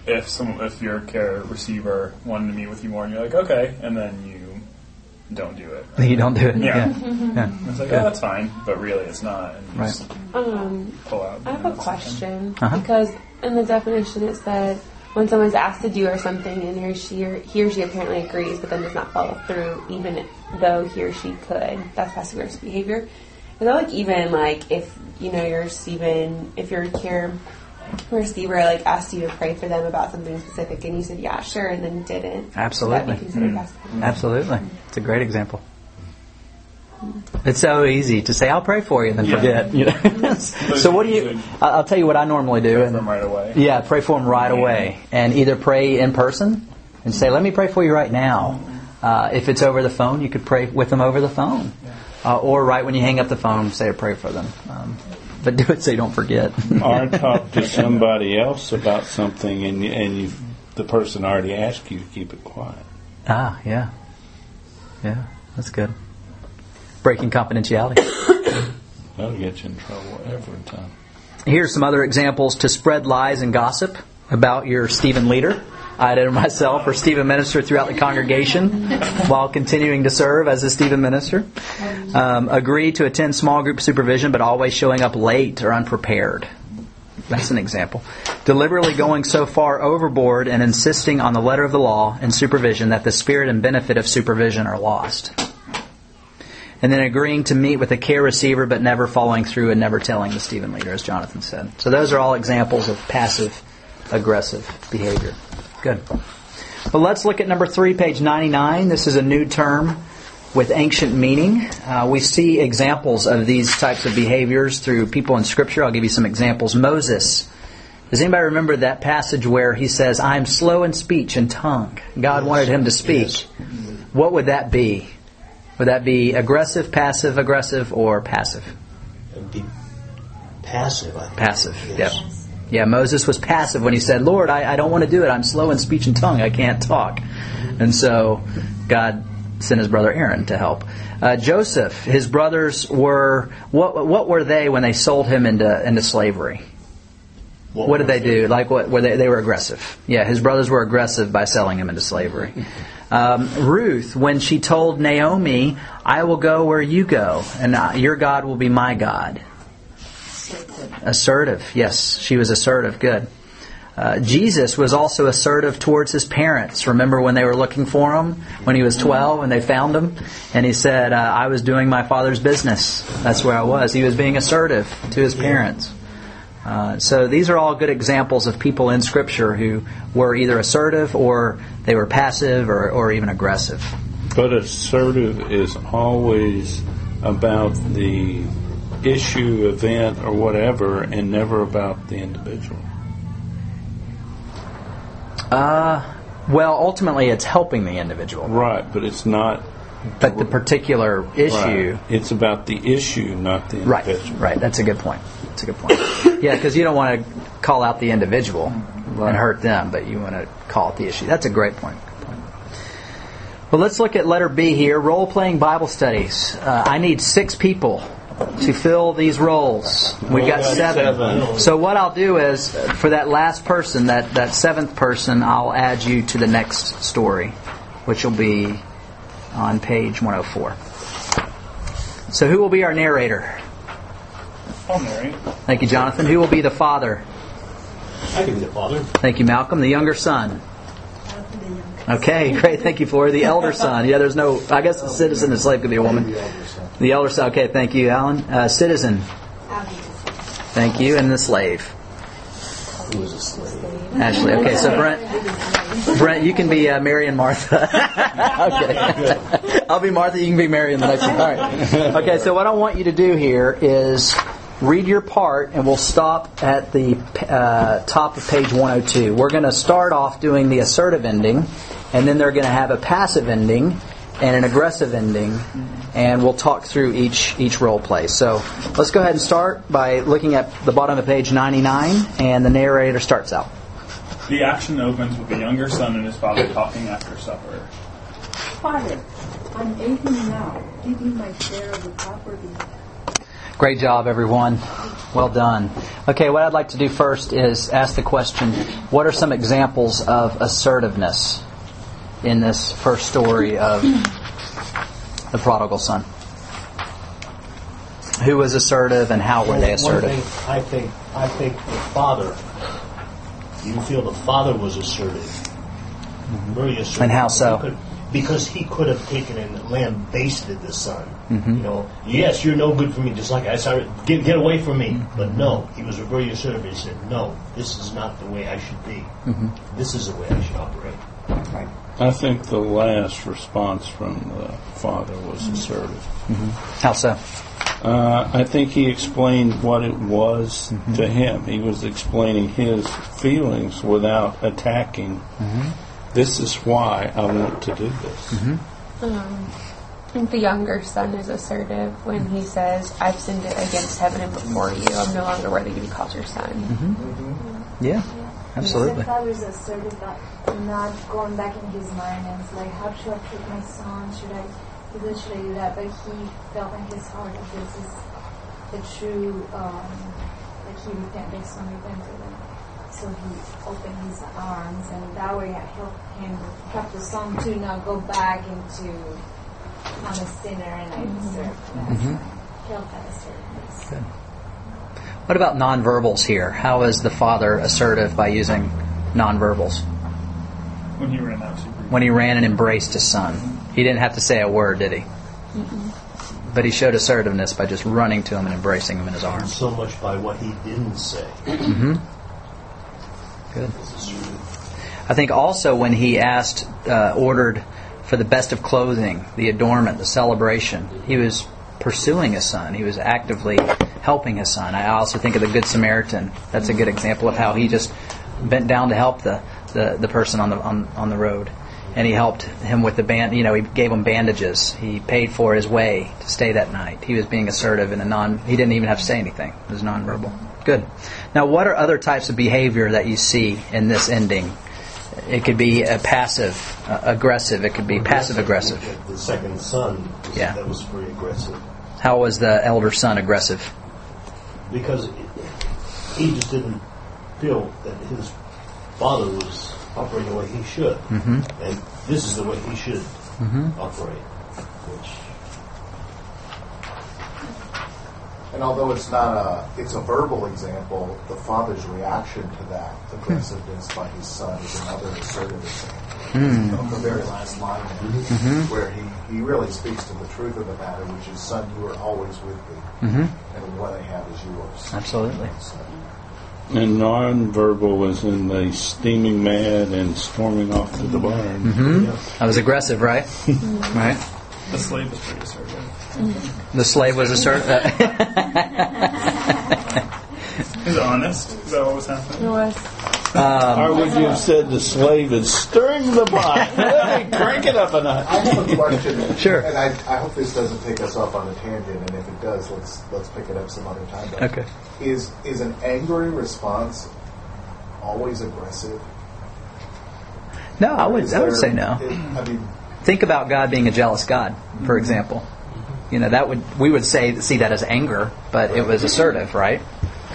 Speaker 6: if some if your care receiver wanted to meet with you more and you're like okay, and then you don't do it.
Speaker 1: You don't do it.
Speaker 6: Yeah.
Speaker 1: yeah.
Speaker 6: It's like oh that's fine, but really it's not. And
Speaker 1: Right.
Speaker 6: just
Speaker 4: Um,
Speaker 6: pull out.
Speaker 4: I have a question
Speaker 1: Uh-huh.
Speaker 4: because in the definition it said when someone's asked to do or something and he or she or he or she apparently agrees but then does not follow through even though he or she could. That's passive aggressive behavior. Is that like even like if you know you're Stephen if your care receiver like asked you to pray for them about something specific and you said yeah sure and then didn't.
Speaker 1: Absolutely.
Speaker 4: Be? Mm.
Speaker 1: Absolutely. It's a great example. It's so easy to say, I'll pray for you, and then forget. You know? so, what do you. I'll tell you what I normally do.
Speaker 6: Pray
Speaker 1: and-
Speaker 6: for them right away.
Speaker 1: Yeah, pray for them right away. And either pray in person and say, let me pray for you right now. Uh, if it's over the phone, you could pray with them over the phone. Uh, or right when you hang up the phone, say a prayer for them. Um, but do it so you don't forget.
Speaker 2: or talk to somebody else about something and, you- and you, the person already asked you to keep it quiet.
Speaker 1: ah, yeah. Yeah, that's good. Breaking confidentiality.
Speaker 2: That'll get you in trouble every time.
Speaker 1: Here's some other examples to spread lies and gossip about your Stephen leader. I did myself or Stephen minister throughout the congregation while continuing to serve as a Stephen minister. Um, agree to attend small group supervision but always showing up late or unprepared. that's an example. Deliberately going so far overboard and insisting on the letter of the law and supervision that the spirit and benefit of supervision are lost. And then agreeing to meet with a care receiver but never following through and never telling the Stephen leader, as Jonathan said. So those are all examples of passive aggressive behavior. Good. But let's look at number three, page 99. This is a new term with ancient meaning. Uh, we see examples of these types of behaviors through people in Scripture. I'll give you some examples. Moses. Does anybody remember that passage where he says, I am slow in speech and tongue? God yes. wanted him to speak. Yes. What would that be? Would that be aggressive, passive, aggressive, or passive?
Speaker 3: It'd be passive,
Speaker 1: Passive, yes. yep. Yeah, Moses was passive when he said, Lord, I, I don't want to do it. I'm slow in speech and tongue. I can't talk. And so God sent his brother Aaron to help. Uh, Joseph, his brothers were what? What were they when they sold him into into slavery? What, what did they do? Like what? Were they? They were aggressive. Yeah, his brothers were aggressive by selling him into slavery. Um, Ruth, when she told Naomi, "I will go where you go, and uh, your God will be my God." Assertive. Yes, she was assertive. Good. Uh, Jesus was also assertive towards his parents. Remember when they were looking for him when he was 12 and they found him? And he said, uh, I was doing my father's business. That's where I was. He was being assertive to his parents. Uh, so these are all good examples of people in Scripture who were either assertive or they were passive or, or even aggressive.
Speaker 2: But assertive is always about the issue, event, or whatever, and never about the individual.
Speaker 1: Uh, well, ultimately, it's helping the individual.
Speaker 2: Right, but it's not.
Speaker 1: But the particular issue.
Speaker 2: Right. It's about the issue, not the
Speaker 1: individual. Right, right. That's a good point. That's a good point. Yeah, because you don't want to call out the individual right. and hurt them, but you want to call it the issue. That's a great point. Well, let's look at letter B here role playing Bible studies. Uh, I need six people to fill these roles. We've got seven. So what I'll do is, for that last person, that, that seventh person, I'll add you to the next story, which will be on page 104. So who will be our narrator?
Speaker 6: I'll narrate.
Speaker 1: Thank you, Jonathan. Who will be the father?
Speaker 3: I can be the father.
Speaker 1: Thank you, Malcolm. The younger son. Okay, great. Thank you, Flora. The elder son. Yeah, there's no. I guess the citizen and slave could be a woman. The elder son. Okay, thank you, Alan. Uh, citizen. Thank you, and the slave.
Speaker 3: Who is a slave?
Speaker 1: Ashley. Okay, so Brent. Brent, you can be uh, Mary and Martha. okay. I'll be Martha. You can be Mary in the next one. All right. Okay, so what I want you to do here is read your part, and we'll stop at the uh, top of page 102. We're going to start off doing the assertive ending, and then they're going to have a passive ending and an aggressive ending, and we'll talk through each each role play. So let's go ahead and start by looking at the bottom of page 99, and the narrator starts out.
Speaker 6: The action opens with the younger son and his father talking after supper.
Speaker 7: Father, I'm 18 now. Give me my share of the property.
Speaker 1: Great job, everyone. Well done. Okay, what I'd like to do first is ask the question what are some examples of assertiveness in this first story of the prodigal son? Who was assertive and how were they assertive?
Speaker 3: Thing, I think I think the father. You feel the father was assertive, mm-hmm. very assertive.
Speaker 1: And how so?
Speaker 3: Because he could have taken and lambasted the son. Mm-hmm. You know, yes, you're no good for me. Just like I started, get get away from me. Mm-hmm. But no, he was very assertive. He said, "No, this is not the way I should be. Mm-hmm. This is the way I should operate."
Speaker 2: Right. I think the last response from the father was mm-hmm. assertive.
Speaker 1: Mm-hmm. How so?
Speaker 2: Uh, I think he explained what it was mm-hmm. to him. He was explaining his feelings without attacking this is why I want to do this. Mm-hmm.
Speaker 4: Um, I think the younger son is assertive when he says, I've sinned against heaven and before you. I'm no longer worthy to be called your son.
Speaker 1: Mm-hmm. Mm-hmm. Yeah, absolutely.
Speaker 8: The father is assertive, but not going back in his mind and it's like, how should I treat my son? Should I do this? Should I do that? But he felt in his heart that this is the true, um, like he repented, his son repented so he opened his arms, and that way I helped him, help the son to not go back into I'm a sinner and I mm-hmm. deserve that. Mm-hmm. Help that assertiveness.
Speaker 1: Good. What about nonverbals here? How is the father assertive by using nonverbals?
Speaker 6: When he ran out to
Speaker 1: When he ran and embraced his son, he didn't have to say a word, did he? But he showed assertiveness by just running to him and embracing him in his arms.
Speaker 3: So much by what he didn't say.
Speaker 1: hmm Good. I think also when he asked, uh, ordered for the best of clothing, the adornment, the celebration, he was pursuing his son. He was actively helping his son. I also think of the Good Samaritan. That's a good example of how he just bent down to help the, the, the person on the on, on the road. And he helped him with the band. You know, he gave him bandages. He paid for his way to stay that night. He was being assertive in a non. He didn't even have to say anything. It was nonverbal. Good. Now, what are other types of behavior that you see in this ending? It could be a passive, uh, aggressive. It could be passive aggressive.
Speaker 3: The second son, was,
Speaker 1: Yeah.
Speaker 3: that was pretty aggressive
Speaker 1: How was the elder son aggressive?
Speaker 3: because he just didn't feel that his father was operating the way he should,
Speaker 1: Mm-hmm.
Speaker 3: and this is the way he should
Speaker 1: Mm-hmm.
Speaker 3: operate. Which
Speaker 5: And although it's not a, it's a verbal example, the father's reaction to that aggressiveness by his son is another assertive example.
Speaker 1: Hmm.
Speaker 5: Of the very last line
Speaker 1: Mm-hmm.
Speaker 5: where he, he really speaks to the truth of the matter, which is, son, you are always with me,
Speaker 1: Mm-hmm.
Speaker 5: and what I have is yours.
Speaker 1: Absolutely.
Speaker 5: So,
Speaker 2: And nonverbal was in the steaming mad and storming off to the barn.
Speaker 1: Mm-hmm. I was aggressive, right? right.
Speaker 6: The slave was pretty assertive.
Speaker 1: The slave was assertive.
Speaker 6: He's honest. Is that what was happening?
Speaker 4: It was.
Speaker 1: um,
Speaker 2: Or would you have said the slave is stirring the pot? Let me crank it up a notch.
Speaker 5: I have a question.
Speaker 1: Sure.
Speaker 5: And I, I hope this doesn't take us off on a tangent, and if it does, let's let's pick it up some other time. But
Speaker 1: Okay.
Speaker 5: Is is an angry response always aggressive?
Speaker 1: no, I would.
Speaker 5: Is
Speaker 1: I would say no.
Speaker 5: is- I mean,
Speaker 1: Think about God being a jealous God, for example. You know, that would we would say see that as anger, but it was assertive, right?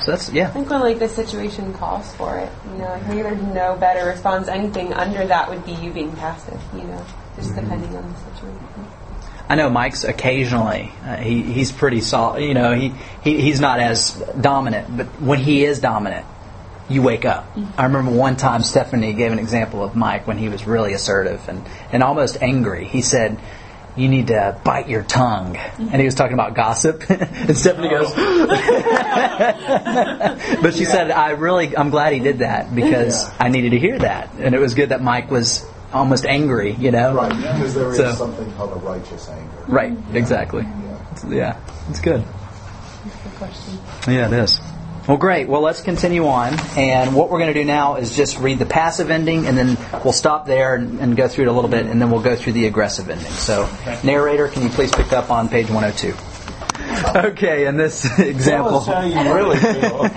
Speaker 1: So that's yeah.
Speaker 4: I think when like the situation calls for it, you know, like maybe there's no better response. Anything under that would be you being passive, you know, just depending on the situation.
Speaker 1: I know Mike's occasionally uh, he he's pretty solid. You know, he, he he's not as dominant, but when he is dominant, you wake up. I remember one time Stephanie gave an example of Mike when he was really assertive and and almost angry. He said. You need to bite your tongue, and he was talking about gossip. and Stephanie goes, oh. but she said, "I really, I'm glad he did that because
Speaker 5: Yeah.
Speaker 1: I needed to hear that, and it was good that Mike was almost angry, you know."
Speaker 5: right, because there is
Speaker 1: So-
Speaker 5: something called a righteous anger.
Speaker 1: Right, exactly.
Speaker 5: Yeah.
Speaker 1: It's- yeah, it's good.
Speaker 4: Good question.
Speaker 1: Yeah, it is. Well, great. Well, let's continue on. And what we're going to do now is just read the passive ending, and then we'll stop there and, and go through it a little bit, and then we'll go through the aggressive ending. So, narrator, can you please pick up on page 102? Okay, in this
Speaker 2: Tell
Speaker 1: example.
Speaker 2: us how you really feel.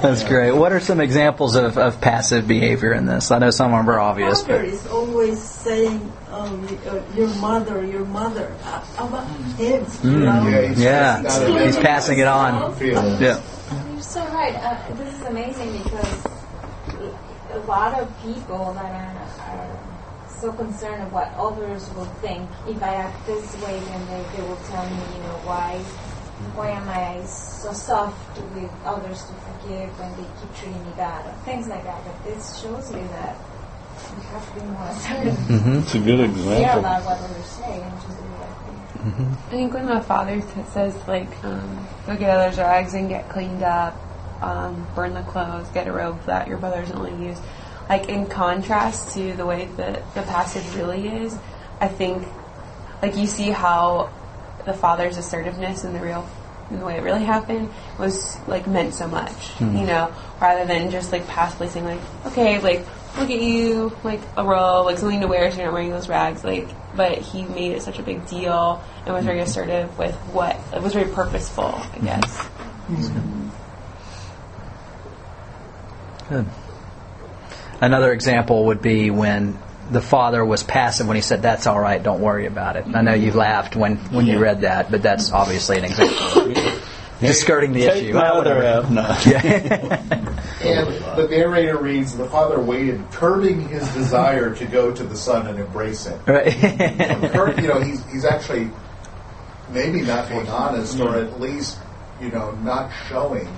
Speaker 1: That's great. What are some examples of, of passive behavior in this? I know some of them are obvious,
Speaker 7: Father
Speaker 1: but.
Speaker 7: is always saying, um, uh, your mother, your mother, uh, about him. You know?
Speaker 5: Yeah, he's
Speaker 1: Yeah,
Speaker 5: passing it
Speaker 1: he's passing it on.
Speaker 5: Feelings.
Speaker 1: Yeah.
Speaker 8: You're so right. Uh, this is amazing because a lot of people that are, are so concerned of what others will think. If I act this way, then they, they will tell me, you know, why why am I so soft with others to forgive when they keep treating me bad or things like that. But this shows you that you have to be more assertive.
Speaker 1: Mm-hmm.
Speaker 2: It's a good
Speaker 8: Care
Speaker 2: example.
Speaker 8: about what others say and just do the right thing.
Speaker 4: I think when the father t- says like, um, go get others' rags and get cleaned up, um, burn the clothes, get a robe that your brothers only use, like in contrast to the way that the passage really is, I think, like you see how the father's assertiveness in the real, in the way it really happened, was like meant so much, hmm. you know, rather than just like passively saying like, okay, like look at you, like a robe, like something to wear so you're not wearing those rags, like. But he made it such a big deal and was very hmm. assertive with what it was very purposeful, I hmm. guess.
Speaker 1: Good. Another example would be when the father was passive when he said, "That's all right, don't worry about it." I know you laughed when when you read that, but that's obviously an example. Just skirting the
Speaker 2: Take
Speaker 1: issue.
Speaker 2: my
Speaker 1: Ah,
Speaker 2: other half. No.
Speaker 5: And the narrator reads, the father waited, curbing his desire to go to the son and embrace him.
Speaker 1: Right.
Speaker 5: Cur- you know, he's, he's actually maybe not being honest, or at least you know, not showing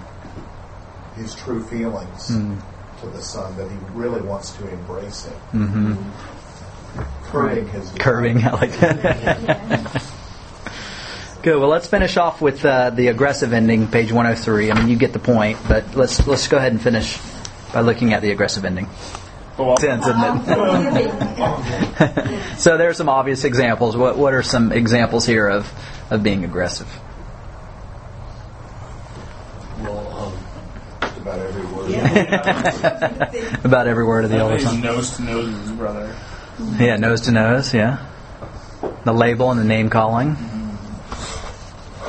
Speaker 5: his true feelings
Speaker 1: Mm.
Speaker 5: To the son that he really wants to embrace him.
Speaker 1: Mm-hmm.
Speaker 5: Curbing his
Speaker 1: Curving, I like that. Good. Well, let's finish off with uh, the aggressive ending, page 103. I mean, you get the point, but let's let's go ahead and finish by looking at the aggressive ending.
Speaker 6: But while-
Speaker 1: Sense, isn't it? so there are some obvious examples. What what are some examples here of of being aggressive?
Speaker 9: Well, um,
Speaker 5: just about every word.
Speaker 1: About every word of the elder
Speaker 6: He's
Speaker 1: son.
Speaker 6: nose to nose his brother.
Speaker 1: Yeah, nose to nose. Yeah, the label and the name calling.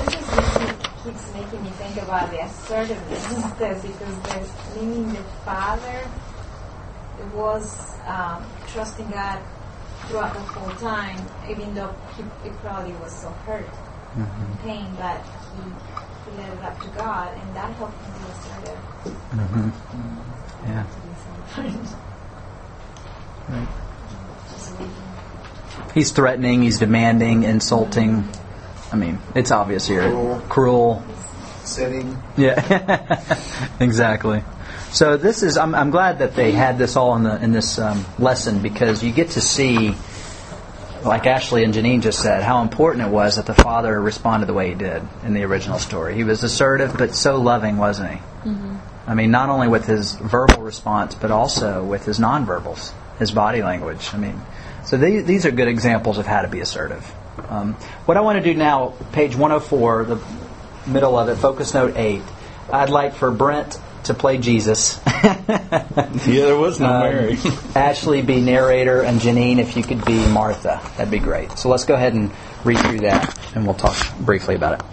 Speaker 8: This is keeps making me think about the assertiveness instead because there's meaning the father was um, trusting God throughout the whole time, even though he, he probably was so hurt, and pain, but he, he led it up to God, and that helped him be assertive.
Speaker 1: hmm Yeah.
Speaker 8: Just making-
Speaker 1: He's threatening. He's demanding, insulting. I mean, it's obvious here.
Speaker 5: Cruel.
Speaker 1: Cruel.
Speaker 5: Sitting.
Speaker 1: Yeah, exactly. So this is. I'm, I'm glad that they had this all in the in this um, lesson because you get to see, like Ashley and Janine just said, how important it was that the father responded the way he did in the original story. He was assertive, but so loving, wasn't he? I mean, not only with his verbal response, but also with his nonverbals, his body language. I mean, so these, these are good examples of how to be assertive. Um, what I want to do now, page 104, the middle of it, focus note 8, I'd like for Brent to play Jesus.
Speaker 2: Yeah, there was no
Speaker 1: Um,
Speaker 2: Mary.
Speaker 1: Ashley be narrator, and Janine, if you could be Martha, that'd be great. So let's go ahead and read through that, and we'll talk briefly about it.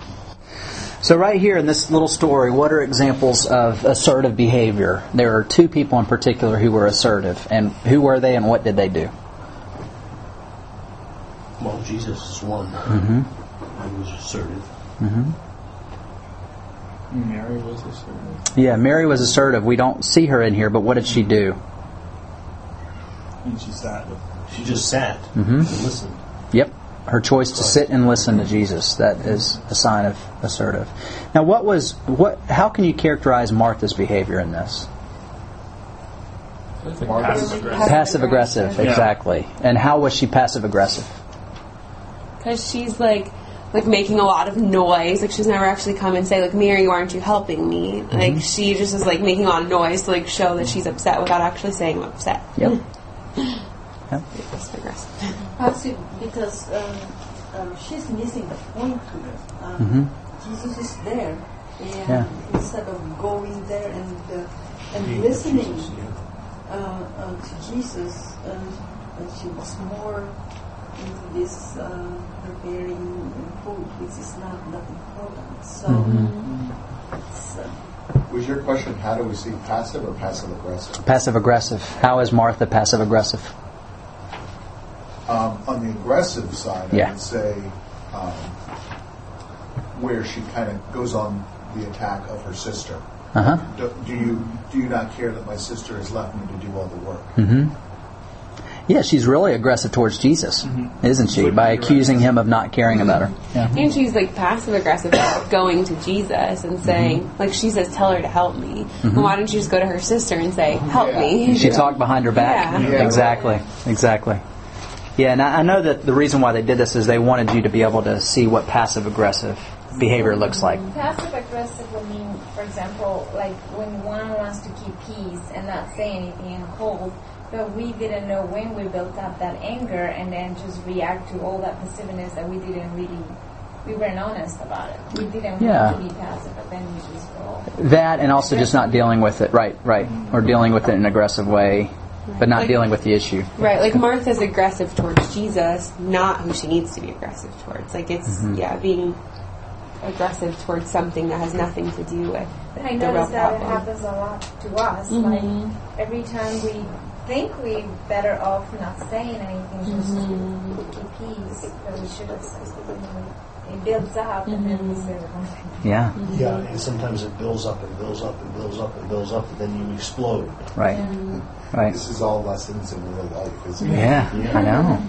Speaker 1: So, right here in this little story, what are examples of assertive behavior? There are two people in particular who were assertive, and who were they, and what did they do?
Speaker 9: well, Jesus is one.
Speaker 1: Mm-hmm.
Speaker 9: He was assertive.
Speaker 1: Mm-hmm.
Speaker 6: Mary was a servant.
Speaker 1: Yeah, Mary was assertive. We don't see her in here, but what did she do?
Speaker 6: And she sat with
Speaker 9: She just sat
Speaker 1: Mhm.
Speaker 9: and listened.
Speaker 1: Yep. Her choice to sit and listen to Jesus. That is a sign of assertive. Now what was what how can you characterize Martha's behavior in this?
Speaker 6: passive aggressive.
Speaker 1: Passive aggressive,
Speaker 6: Yeah.
Speaker 1: exactly. And how was she passive aggressive?
Speaker 4: because she's like like making a lot of noise. Like she's never actually come and say like Mary, why aren't you helping me? Like she just is like making a lot of noise to like show that she's upset without actually saying I'm upset.
Speaker 1: Yep.
Speaker 4: That's aggressive.
Speaker 7: Passive because um, um, she's missing the point here. Um,
Speaker 1: hmm
Speaker 7: Jesus is there, and
Speaker 1: Yeah.
Speaker 7: instead of going there and uh, and listening uh, uh, to Jesus, um, she was more into this uh, preparing food, which is not that important. So
Speaker 1: Mhm.
Speaker 7: it's, uh,
Speaker 5: Was your question how do we see passive or passive aggressive?
Speaker 1: Passive aggressive. How is Martha passive aggressive?
Speaker 5: Um, on the aggressive side, I would say um, where she kind of goes on the attack of her sister.
Speaker 1: Uh huh.
Speaker 5: Do, do you do you not care that my sister has left me to do all the work?
Speaker 1: hmm Yeah, she's really aggressive towards Jesus, mm-hmm. isn't she? By accusing him of not caring about her. Yeah.
Speaker 4: And she's like passive aggressive about going to Jesus and mm-hmm. saying like she says tell her to help me. Mm-hmm. Well, why don't you just go to her sister and say help
Speaker 5: Yeah.
Speaker 4: me?
Speaker 1: She talked behind her back.
Speaker 4: Yeah.
Speaker 5: Yeah.
Speaker 1: Exactly. Exactly. Yeah, and I I know that the reason why they did this is they wanted you to be able to see what passive aggressive behavior looks like.
Speaker 8: Passive aggressive would mean, for example, like when one wants to keep peace and not say anything and hold, but we didn't know when we built up that anger and then just react to all that passiveness that we didn't really, we weren't honest about it. We didn't
Speaker 1: Yeah.
Speaker 8: want to be passive, but then we just go.
Speaker 1: That and also just not dealing with it. Right, right. Or dealing with it in an aggressive way, but not
Speaker 4: Like-
Speaker 1: dealing with the issue.
Speaker 4: Right, like Martha's aggressive towards Jesus, not who she needs to be aggressive towards. Like it's
Speaker 1: Mm-hmm.
Speaker 4: yeah, being aggressive towards something that has nothing to do with
Speaker 8: But I
Speaker 4: the real
Speaker 8: notice that it
Speaker 4: problem.
Speaker 8: happens a lot to us.
Speaker 4: Mhm.
Speaker 8: Like every time we think we're better off not saying anything, just
Speaker 4: Mhm.
Speaker 8: keep peace, but we should have said something. It builds up, and then we say the wrong thing.
Speaker 1: Yeah, mm-hmm.
Speaker 3: Yeah, and sometimes it builds up and builds up and builds up and builds up, and then you explode.
Speaker 1: right, mm-hmm. right.
Speaker 5: This is all lessons in real life, isn't it?
Speaker 1: Yeah, I know. Mm-hmm.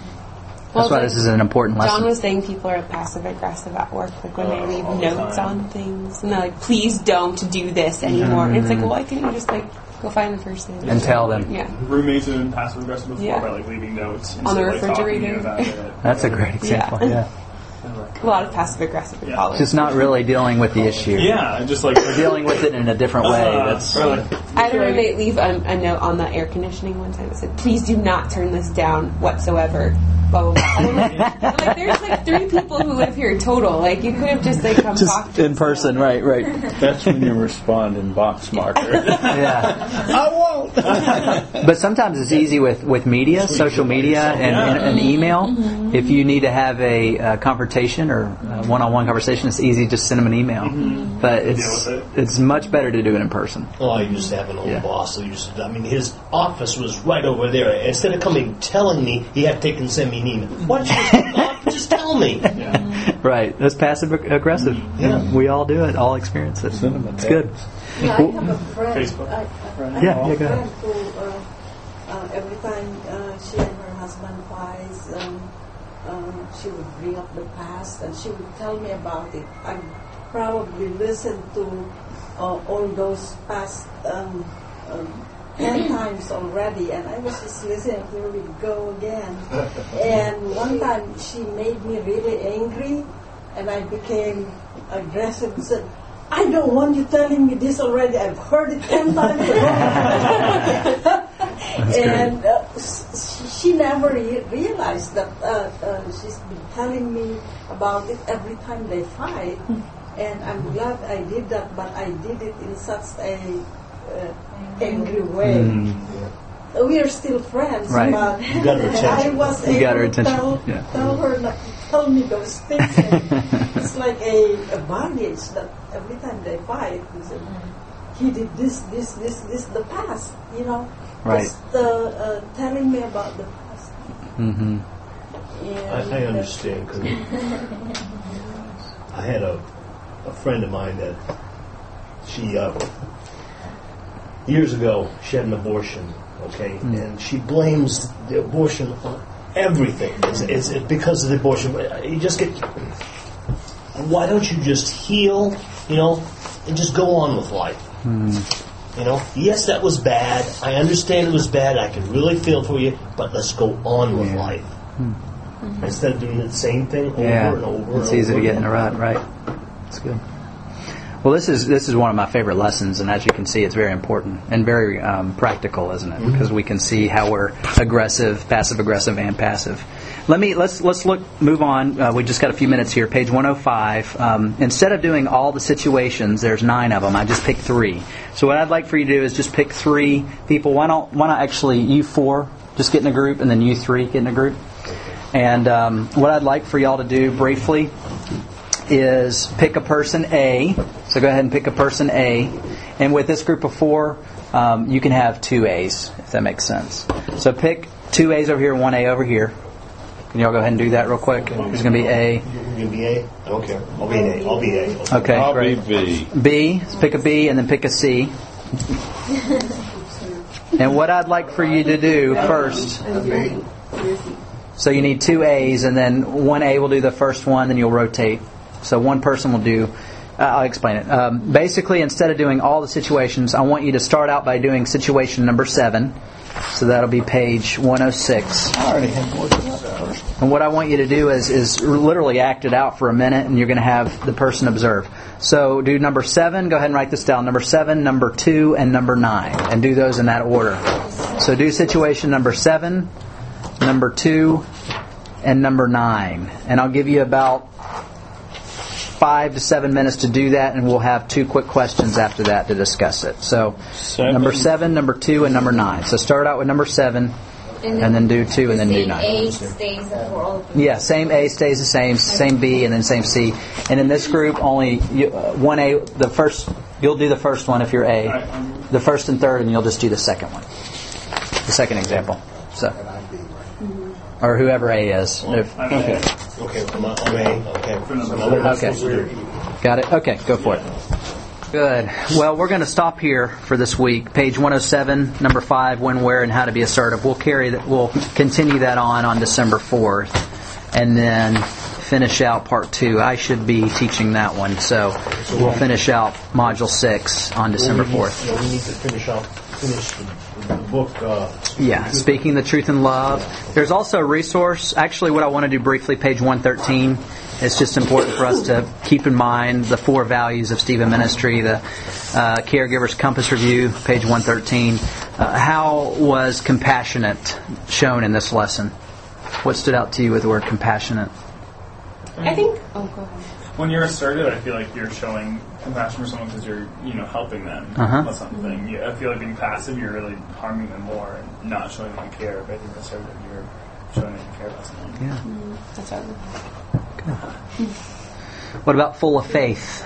Speaker 1: That's why this is an important lesson.
Speaker 4: John was saying people are passive aggressive at work, like when they oh, leave
Speaker 6: all the
Speaker 4: notes
Speaker 6: time.
Speaker 4: on things, and they're like, "Please don't do this anymore." And it's like, well, why can't you just like go find the person
Speaker 1: and tell them.
Speaker 4: Yeah.
Speaker 6: Roommates have been passive aggressive before
Speaker 4: Yeah.
Speaker 6: by like leaving notes
Speaker 4: On the
Speaker 6: instead like, talking to you
Speaker 4: refrigerator.
Speaker 6: about it.
Speaker 1: That's a great example.
Speaker 4: Yeah.
Speaker 1: Yeah.
Speaker 4: A lot of passive aggressive in
Speaker 6: Yeah.
Speaker 4: college.
Speaker 1: Just not really dealing with the issue.
Speaker 6: Yeah, just like
Speaker 1: Or dealing with it in a different way.
Speaker 6: Uh,
Speaker 1: That's
Speaker 6: or like,
Speaker 4: I had a roommate leave a, a note on the air conditioning one time that said, "Please do not turn this down whatsoever." I'm like, like, there's like three people who live here total. Like you could have just like come talk
Speaker 1: just
Speaker 4: to
Speaker 1: in
Speaker 4: us.
Speaker 1: person, right? Right.
Speaker 2: That's when you respond in box marker.
Speaker 1: Yeah.
Speaker 2: I won't.
Speaker 1: But sometimes it's easy with, with media, social media, and, and, and email. Mm-hmm. If you need to have a, uh confrontation or a one-on-one conversation, it's easy to just send them an email. Mm-hmm. But it's
Speaker 6: Deal with
Speaker 1: it's much better to do it in person.
Speaker 3: Oh, I used to have an old
Speaker 1: Yeah.
Speaker 3: boss who used to, I mean, his office was right over there. Instead of coming telling me, he had to take and send me an email. Why just, why don't you just tell me?
Speaker 1: Right. That's passive aggressive.
Speaker 3: Yeah.
Speaker 1: We all do it. All experience it.
Speaker 2: Send 'em a
Speaker 1: It's good.
Speaker 7: Yeah, I have a friend.
Speaker 6: Facebook.
Speaker 7: I, I, I
Speaker 1: Yeah,
Speaker 7: have
Speaker 1: yeah, go ahead.
Speaker 7: who, uh, uh, every time uh, she and her husband fights, um, um, she would bring up the past and she would tell me about it. I probably listened to uh, all those past um, um, ten times already, and I was just listening. Here we go again. And one time she made me really angry, and I became aggressive and said, I don't want you telling me this already. I've heard it ten times. and uh, s- she never re- realized that uh, uh, she's been telling me about it every time they fight. And I'm glad I did that, but I did it in such a uh, angry way. We are still friends,
Speaker 1: Right.
Speaker 7: but
Speaker 3: You got her attention.
Speaker 7: I was
Speaker 1: You
Speaker 7: able
Speaker 1: got her
Speaker 7: to
Speaker 1: attention,
Speaker 7: tell,
Speaker 1: yeah.
Speaker 7: tell her not to tell me those things. It's like a, a bondage that every time they fight, he said, he did this, this, this, this, the past, you know,
Speaker 1: Right.
Speaker 7: just uh, uh, telling me about the past.
Speaker 1: hmm
Speaker 7: And,
Speaker 3: I, I understand because I had a, a friend of mine that she uh, years ago she had an abortion, okay, hmm. and she blames the abortion on everything. It's, it's, it's because of the abortion. You just get. Why don't you just heal, you know, and just go on with life? Hmm. You know, yes, that was bad. I understand it was bad. I can really feel for you, but let's go on with
Speaker 1: Yeah.
Speaker 3: life. Hmm. Instead of doing the same thing over
Speaker 1: Yeah.
Speaker 3: and over
Speaker 1: It's
Speaker 3: and
Speaker 1: easy
Speaker 3: over.
Speaker 1: to get in a rut, right? It's good. Well, this is this is one of my favorite lessons, and as you can see, it's very important and very um, practical, isn't it? Because we can see how we're aggressive, passive aggressive, and passive. Let me let's let's look move on. Uh, we just got a few minutes here. Page 105. Um, instead of doing all the situations, there's nine of them. I just picked three. So what I'd like for you to do is just pick three people. Why don't why not actually you four just get in a group, and then you three get in a group. And um, what I'd like for y'all to do briefly is pick a person A. So go ahead and pick a person A. And with this group of four, um, you can have two A's, if that makes sense. So pick two A's over here and one A over here. Can y'all go ahead and do that real quick? Who's going to be A?
Speaker 3: You're going to be A? I don't care. I'll be an A. I'll be A.
Speaker 1: Okay,
Speaker 2: I'll
Speaker 1: great.
Speaker 2: be B.
Speaker 1: B. Let's pick a B and then pick a C. And what I'd like for you to do first. So you need two A's, and then one A will do the first one, then you'll rotate. So one person will do. Uh, I'll explain it. Um, basically, instead of doing all the situations, I want you to start out by doing situation number seven. So that'll be page 106.
Speaker 2: I already had more than that.
Speaker 1: And what I want you to do is, is literally act it out for a minute, and you're going to have the person observe. So do number seven. Go ahead and write this down. Number seven, number two, and number nine, and do those in that order. So do situation number seven, number two, and number nine. And I'll give you about five to seven minutes to do that, and we'll have two quick questions after that to discuss it. So
Speaker 2: Seven.
Speaker 1: number seven, number two, and number nine. So start out with number seven, and then do two, and then do nine.
Speaker 8: Age stays for all.
Speaker 1: Yeah, same A stays the same, same B, and then same C. And in this group, only you, uh, one A. The first, you'll do the first one if you're A. The first and third, and you'll just do the second one. The second example. So, or whoever A is. If,
Speaker 6: I'm an A.
Speaker 3: Okay, I'm, A. Okay.
Speaker 6: For number
Speaker 3: So now what am I
Speaker 1: Okay.
Speaker 3: supposed to do?
Speaker 1: got it. Okay, go for it. Good. Well, we're going to stop here for this week. Page 107, number five, when, where, and how to be assertive. We'll carry that. We'll continue that on on December 4th. and then finish out part two. I should be teaching that one, so we'll finish out module six on December
Speaker 3: we need-
Speaker 1: 4th.
Speaker 3: Yeah, we need to finish up, finish the, the book. Uh,
Speaker 1: Yeah, speaking the truth in love. There's also a resource. Actually, what I want to do briefly, page 113. It's just important for us to keep in mind the four values of Stephen Ministry, the uh, Caregiver's Compass Review, page 113. Uh, how was compassionate shown in this lesson? What stood out to you with the word compassionate?
Speaker 4: I think. Oh, go ahead.
Speaker 6: When you're assertive, I feel like you're showing compassion for someone because you're, you know, helping them
Speaker 1: Uh-huh.
Speaker 6: with something. You, I feel like being passive, you're really harming them more and not showing them you care. But I think assertive, you're showing them you care about someone.
Speaker 1: Yeah.
Speaker 4: That's what.
Speaker 1: What about full of faith?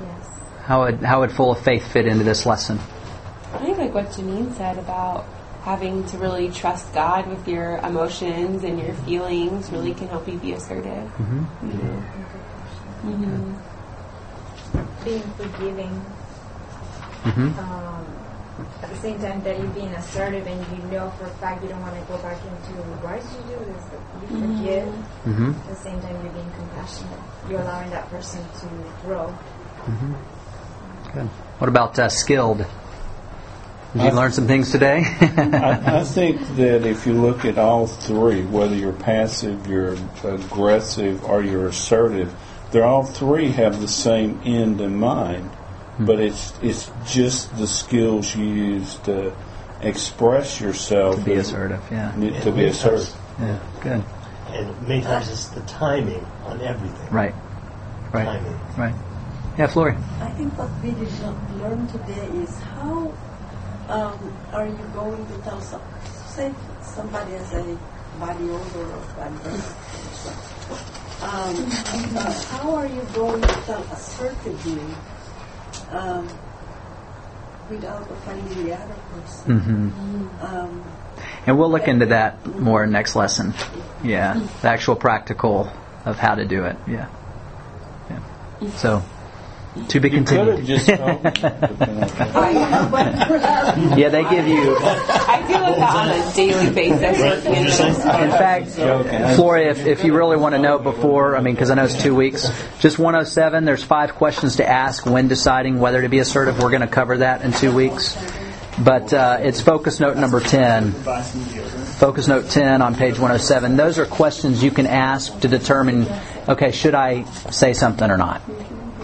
Speaker 8: Yes.
Speaker 1: How would how would full of faith fit into this lesson?
Speaker 4: I think like what Janine said about having to really trust God with your emotions and your feelings really can help you be assertive. Mm-hmm.
Speaker 8: Being forgiving.
Speaker 1: hmm
Speaker 8: Um, at the same time that you're being assertive and you know for a fact you don't want to go back into why did you do this? You forgive. At the same time you're being compassionate. You're allowing that person to grow.
Speaker 1: Good. What about uh, skilled? Did you
Speaker 2: I-
Speaker 1: learn some things today?
Speaker 2: I, I think that if you look at all three, whether you're passive, you're aggressive, or you're assertive, they're all three have the same end in mind. Hmm. But it's it's just the skills you use to express yourself.
Speaker 1: To be assertive, yeah.
Speaker 2: Need To be assertive.
Speaker 1: Yeah, good.
Speaker 3: and many times it's the timing on everything.
Speaker 1: Right. Right.
Speaker 3: Timing.
Speaker 1: Right. Yeah, Flory.
Speaker 7: I think what we did not learn today is how um, are you going to tell some, say somebody has a body odor or bad breath. Um, uh, how are you going to tell assertively um, without offending the other person?
Speaker 1: hmm
Speaker 7: Um,
Speaker 1: And we'll look into that more next lesson. Yeah, the actual practical of how to do it. Yeah. Yeah. So, to be
Speaker 2: You could have
Speaker 1: continued.
Speaker 2: just told
Speaker 1: yeah, they give you.
Speaker 4: I deal with that on a daily basis.
Speaker 1: In fact, Floria, if, if you really want to know before, I mean, because I know it's two weeks, just 107, there's five questions to ask when deciding whether to be assertive. We're going to cover that in two weeks. But uh, it's focus note number 10.
Speaker 6: Buy some deodorant.
Speaker 1: Focus note 10 on page 107. Those are questions you can ask to determine, okay, should I say something or not?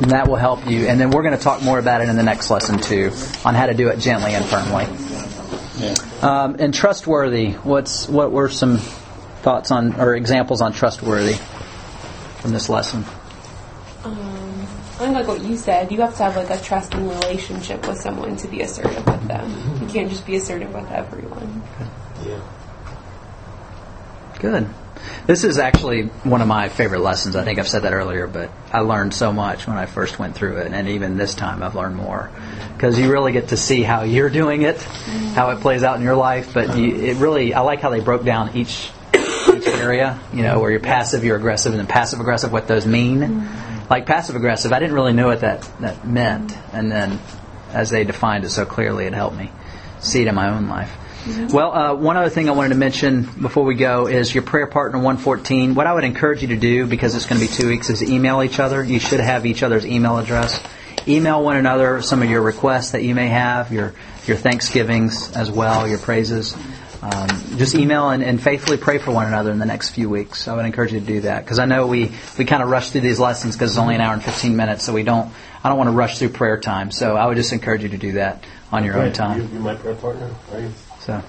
Speaker 1: And that will help you. And then we're going to talk more about it in the next lesson too, on how to do it gently and firmly.
Speaker 2: Yeah.
Speaker 1: Um, and trustworthy. What's what were some thoughts on or examples on trustworthy from this lesson?
Speaker 4: Um, I think like what you said, you have to have like a trusting relationship with someone to be assertive with them. You can't just be assertive with everyone.
Speaker 3: Yeah.
Speaker 1: Good. This is actually one of my favorite lessons. I think I've said that earlier, but I learned so much when I first went through it, and even this time I've learned more because you really get to see how you're doing it, how it plays out in your life. But you, it really, I like how they broke down each each area. You know, where you're passive, you're aggressive, and then passive aggressive. What those mean? Like passive aggressive, I didn't really know what that that meant, and then as they defined it so clearly, it helped me see it in my own life. Well, uh, one other thing I wanted to mention before we go is your prayer partner 114. What I would encourage you to do, because it's going to be two weeks, is email each other. You should have each other's email address. Email one another some of your requests that you may have, your your thanksgivings as well, your praises. Um, just email and, and faithfully pray for one another in the next few weeks. So I would encourage you to do that because I know we, we kind of rush through these lessons because it's only an hour and 15 minutes, so we don't I don't want to rush through prayer time. So I would just encourage you to do that on your own time.
Speaker 9: you- You're my prayer partner?
Speaker 1: So,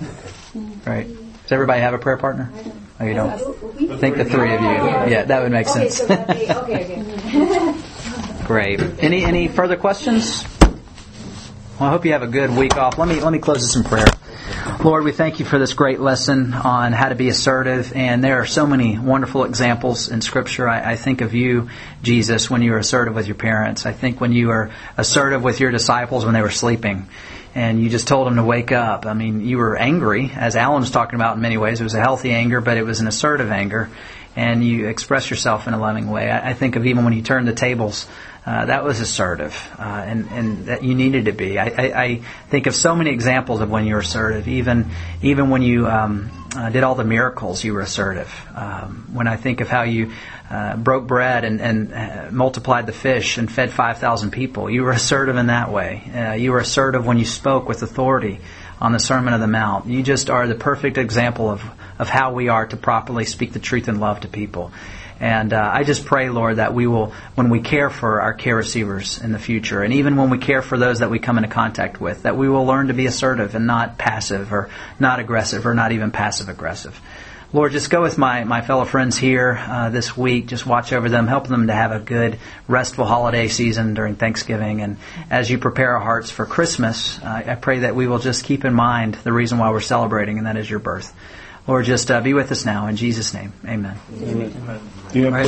Speaker 1: right. Does everybody have a prayer partner? Oh, you don't? I think the three of you. Yeah, that would make sense.
Speaker 8: so that they, okay, okay.
Speaker 1: Great. Any any further questions? Well, I hope you have a good week off. Let me let me close this in prayer. Lord, we thank you for this great lesson on how to be assertive, and there are so many wonderful examples in Scripture. I, I think of you, Jesus, when you were assertive with your parents. I think when you were assertive with your disciples when they were sleeping, and you just told him to wake up. I mean, you were angry, as Alan was talking about in many ways. It was a healthy anger, but it was an assertive anger and you expressed yourself in a loving way. I, I think of even when you turned the tables uh, that was assertive, uh, and and that you needed to be. I, I, I think of so many examples of when you were assertive. Even even when you um, uh, did all the miracles, you were assertive. Um, when I think of how you uh, broke bread and, and uh, multiplied the fish and fed 5,000 people. You were assertive in that way. Uh, you were assertive when you spoke with authority on the Sermon of the Mount. You just are the perfect example of, of how we are to properly speak the truth in love to people. And uh, I just pray, Lord, that we will, when we care for our care receivers in the future, and even when we care for those that we come into contact with, that we will learn to be assertive and not passive or not aggressive or not even passive aggressive. Lord, just go with my, my fellow friends here uh, this week. Just watch over them, help them to have a good, restful holiday season during Thanksgiving. And as you prepare our hearts for Christmas, uh, I pray that we will just keep in mind the reason why we're celebrating, and that is your birth. Lord, just uh, be with us now. In Jesus' name, amen.
Speaker 2: amen. Do you have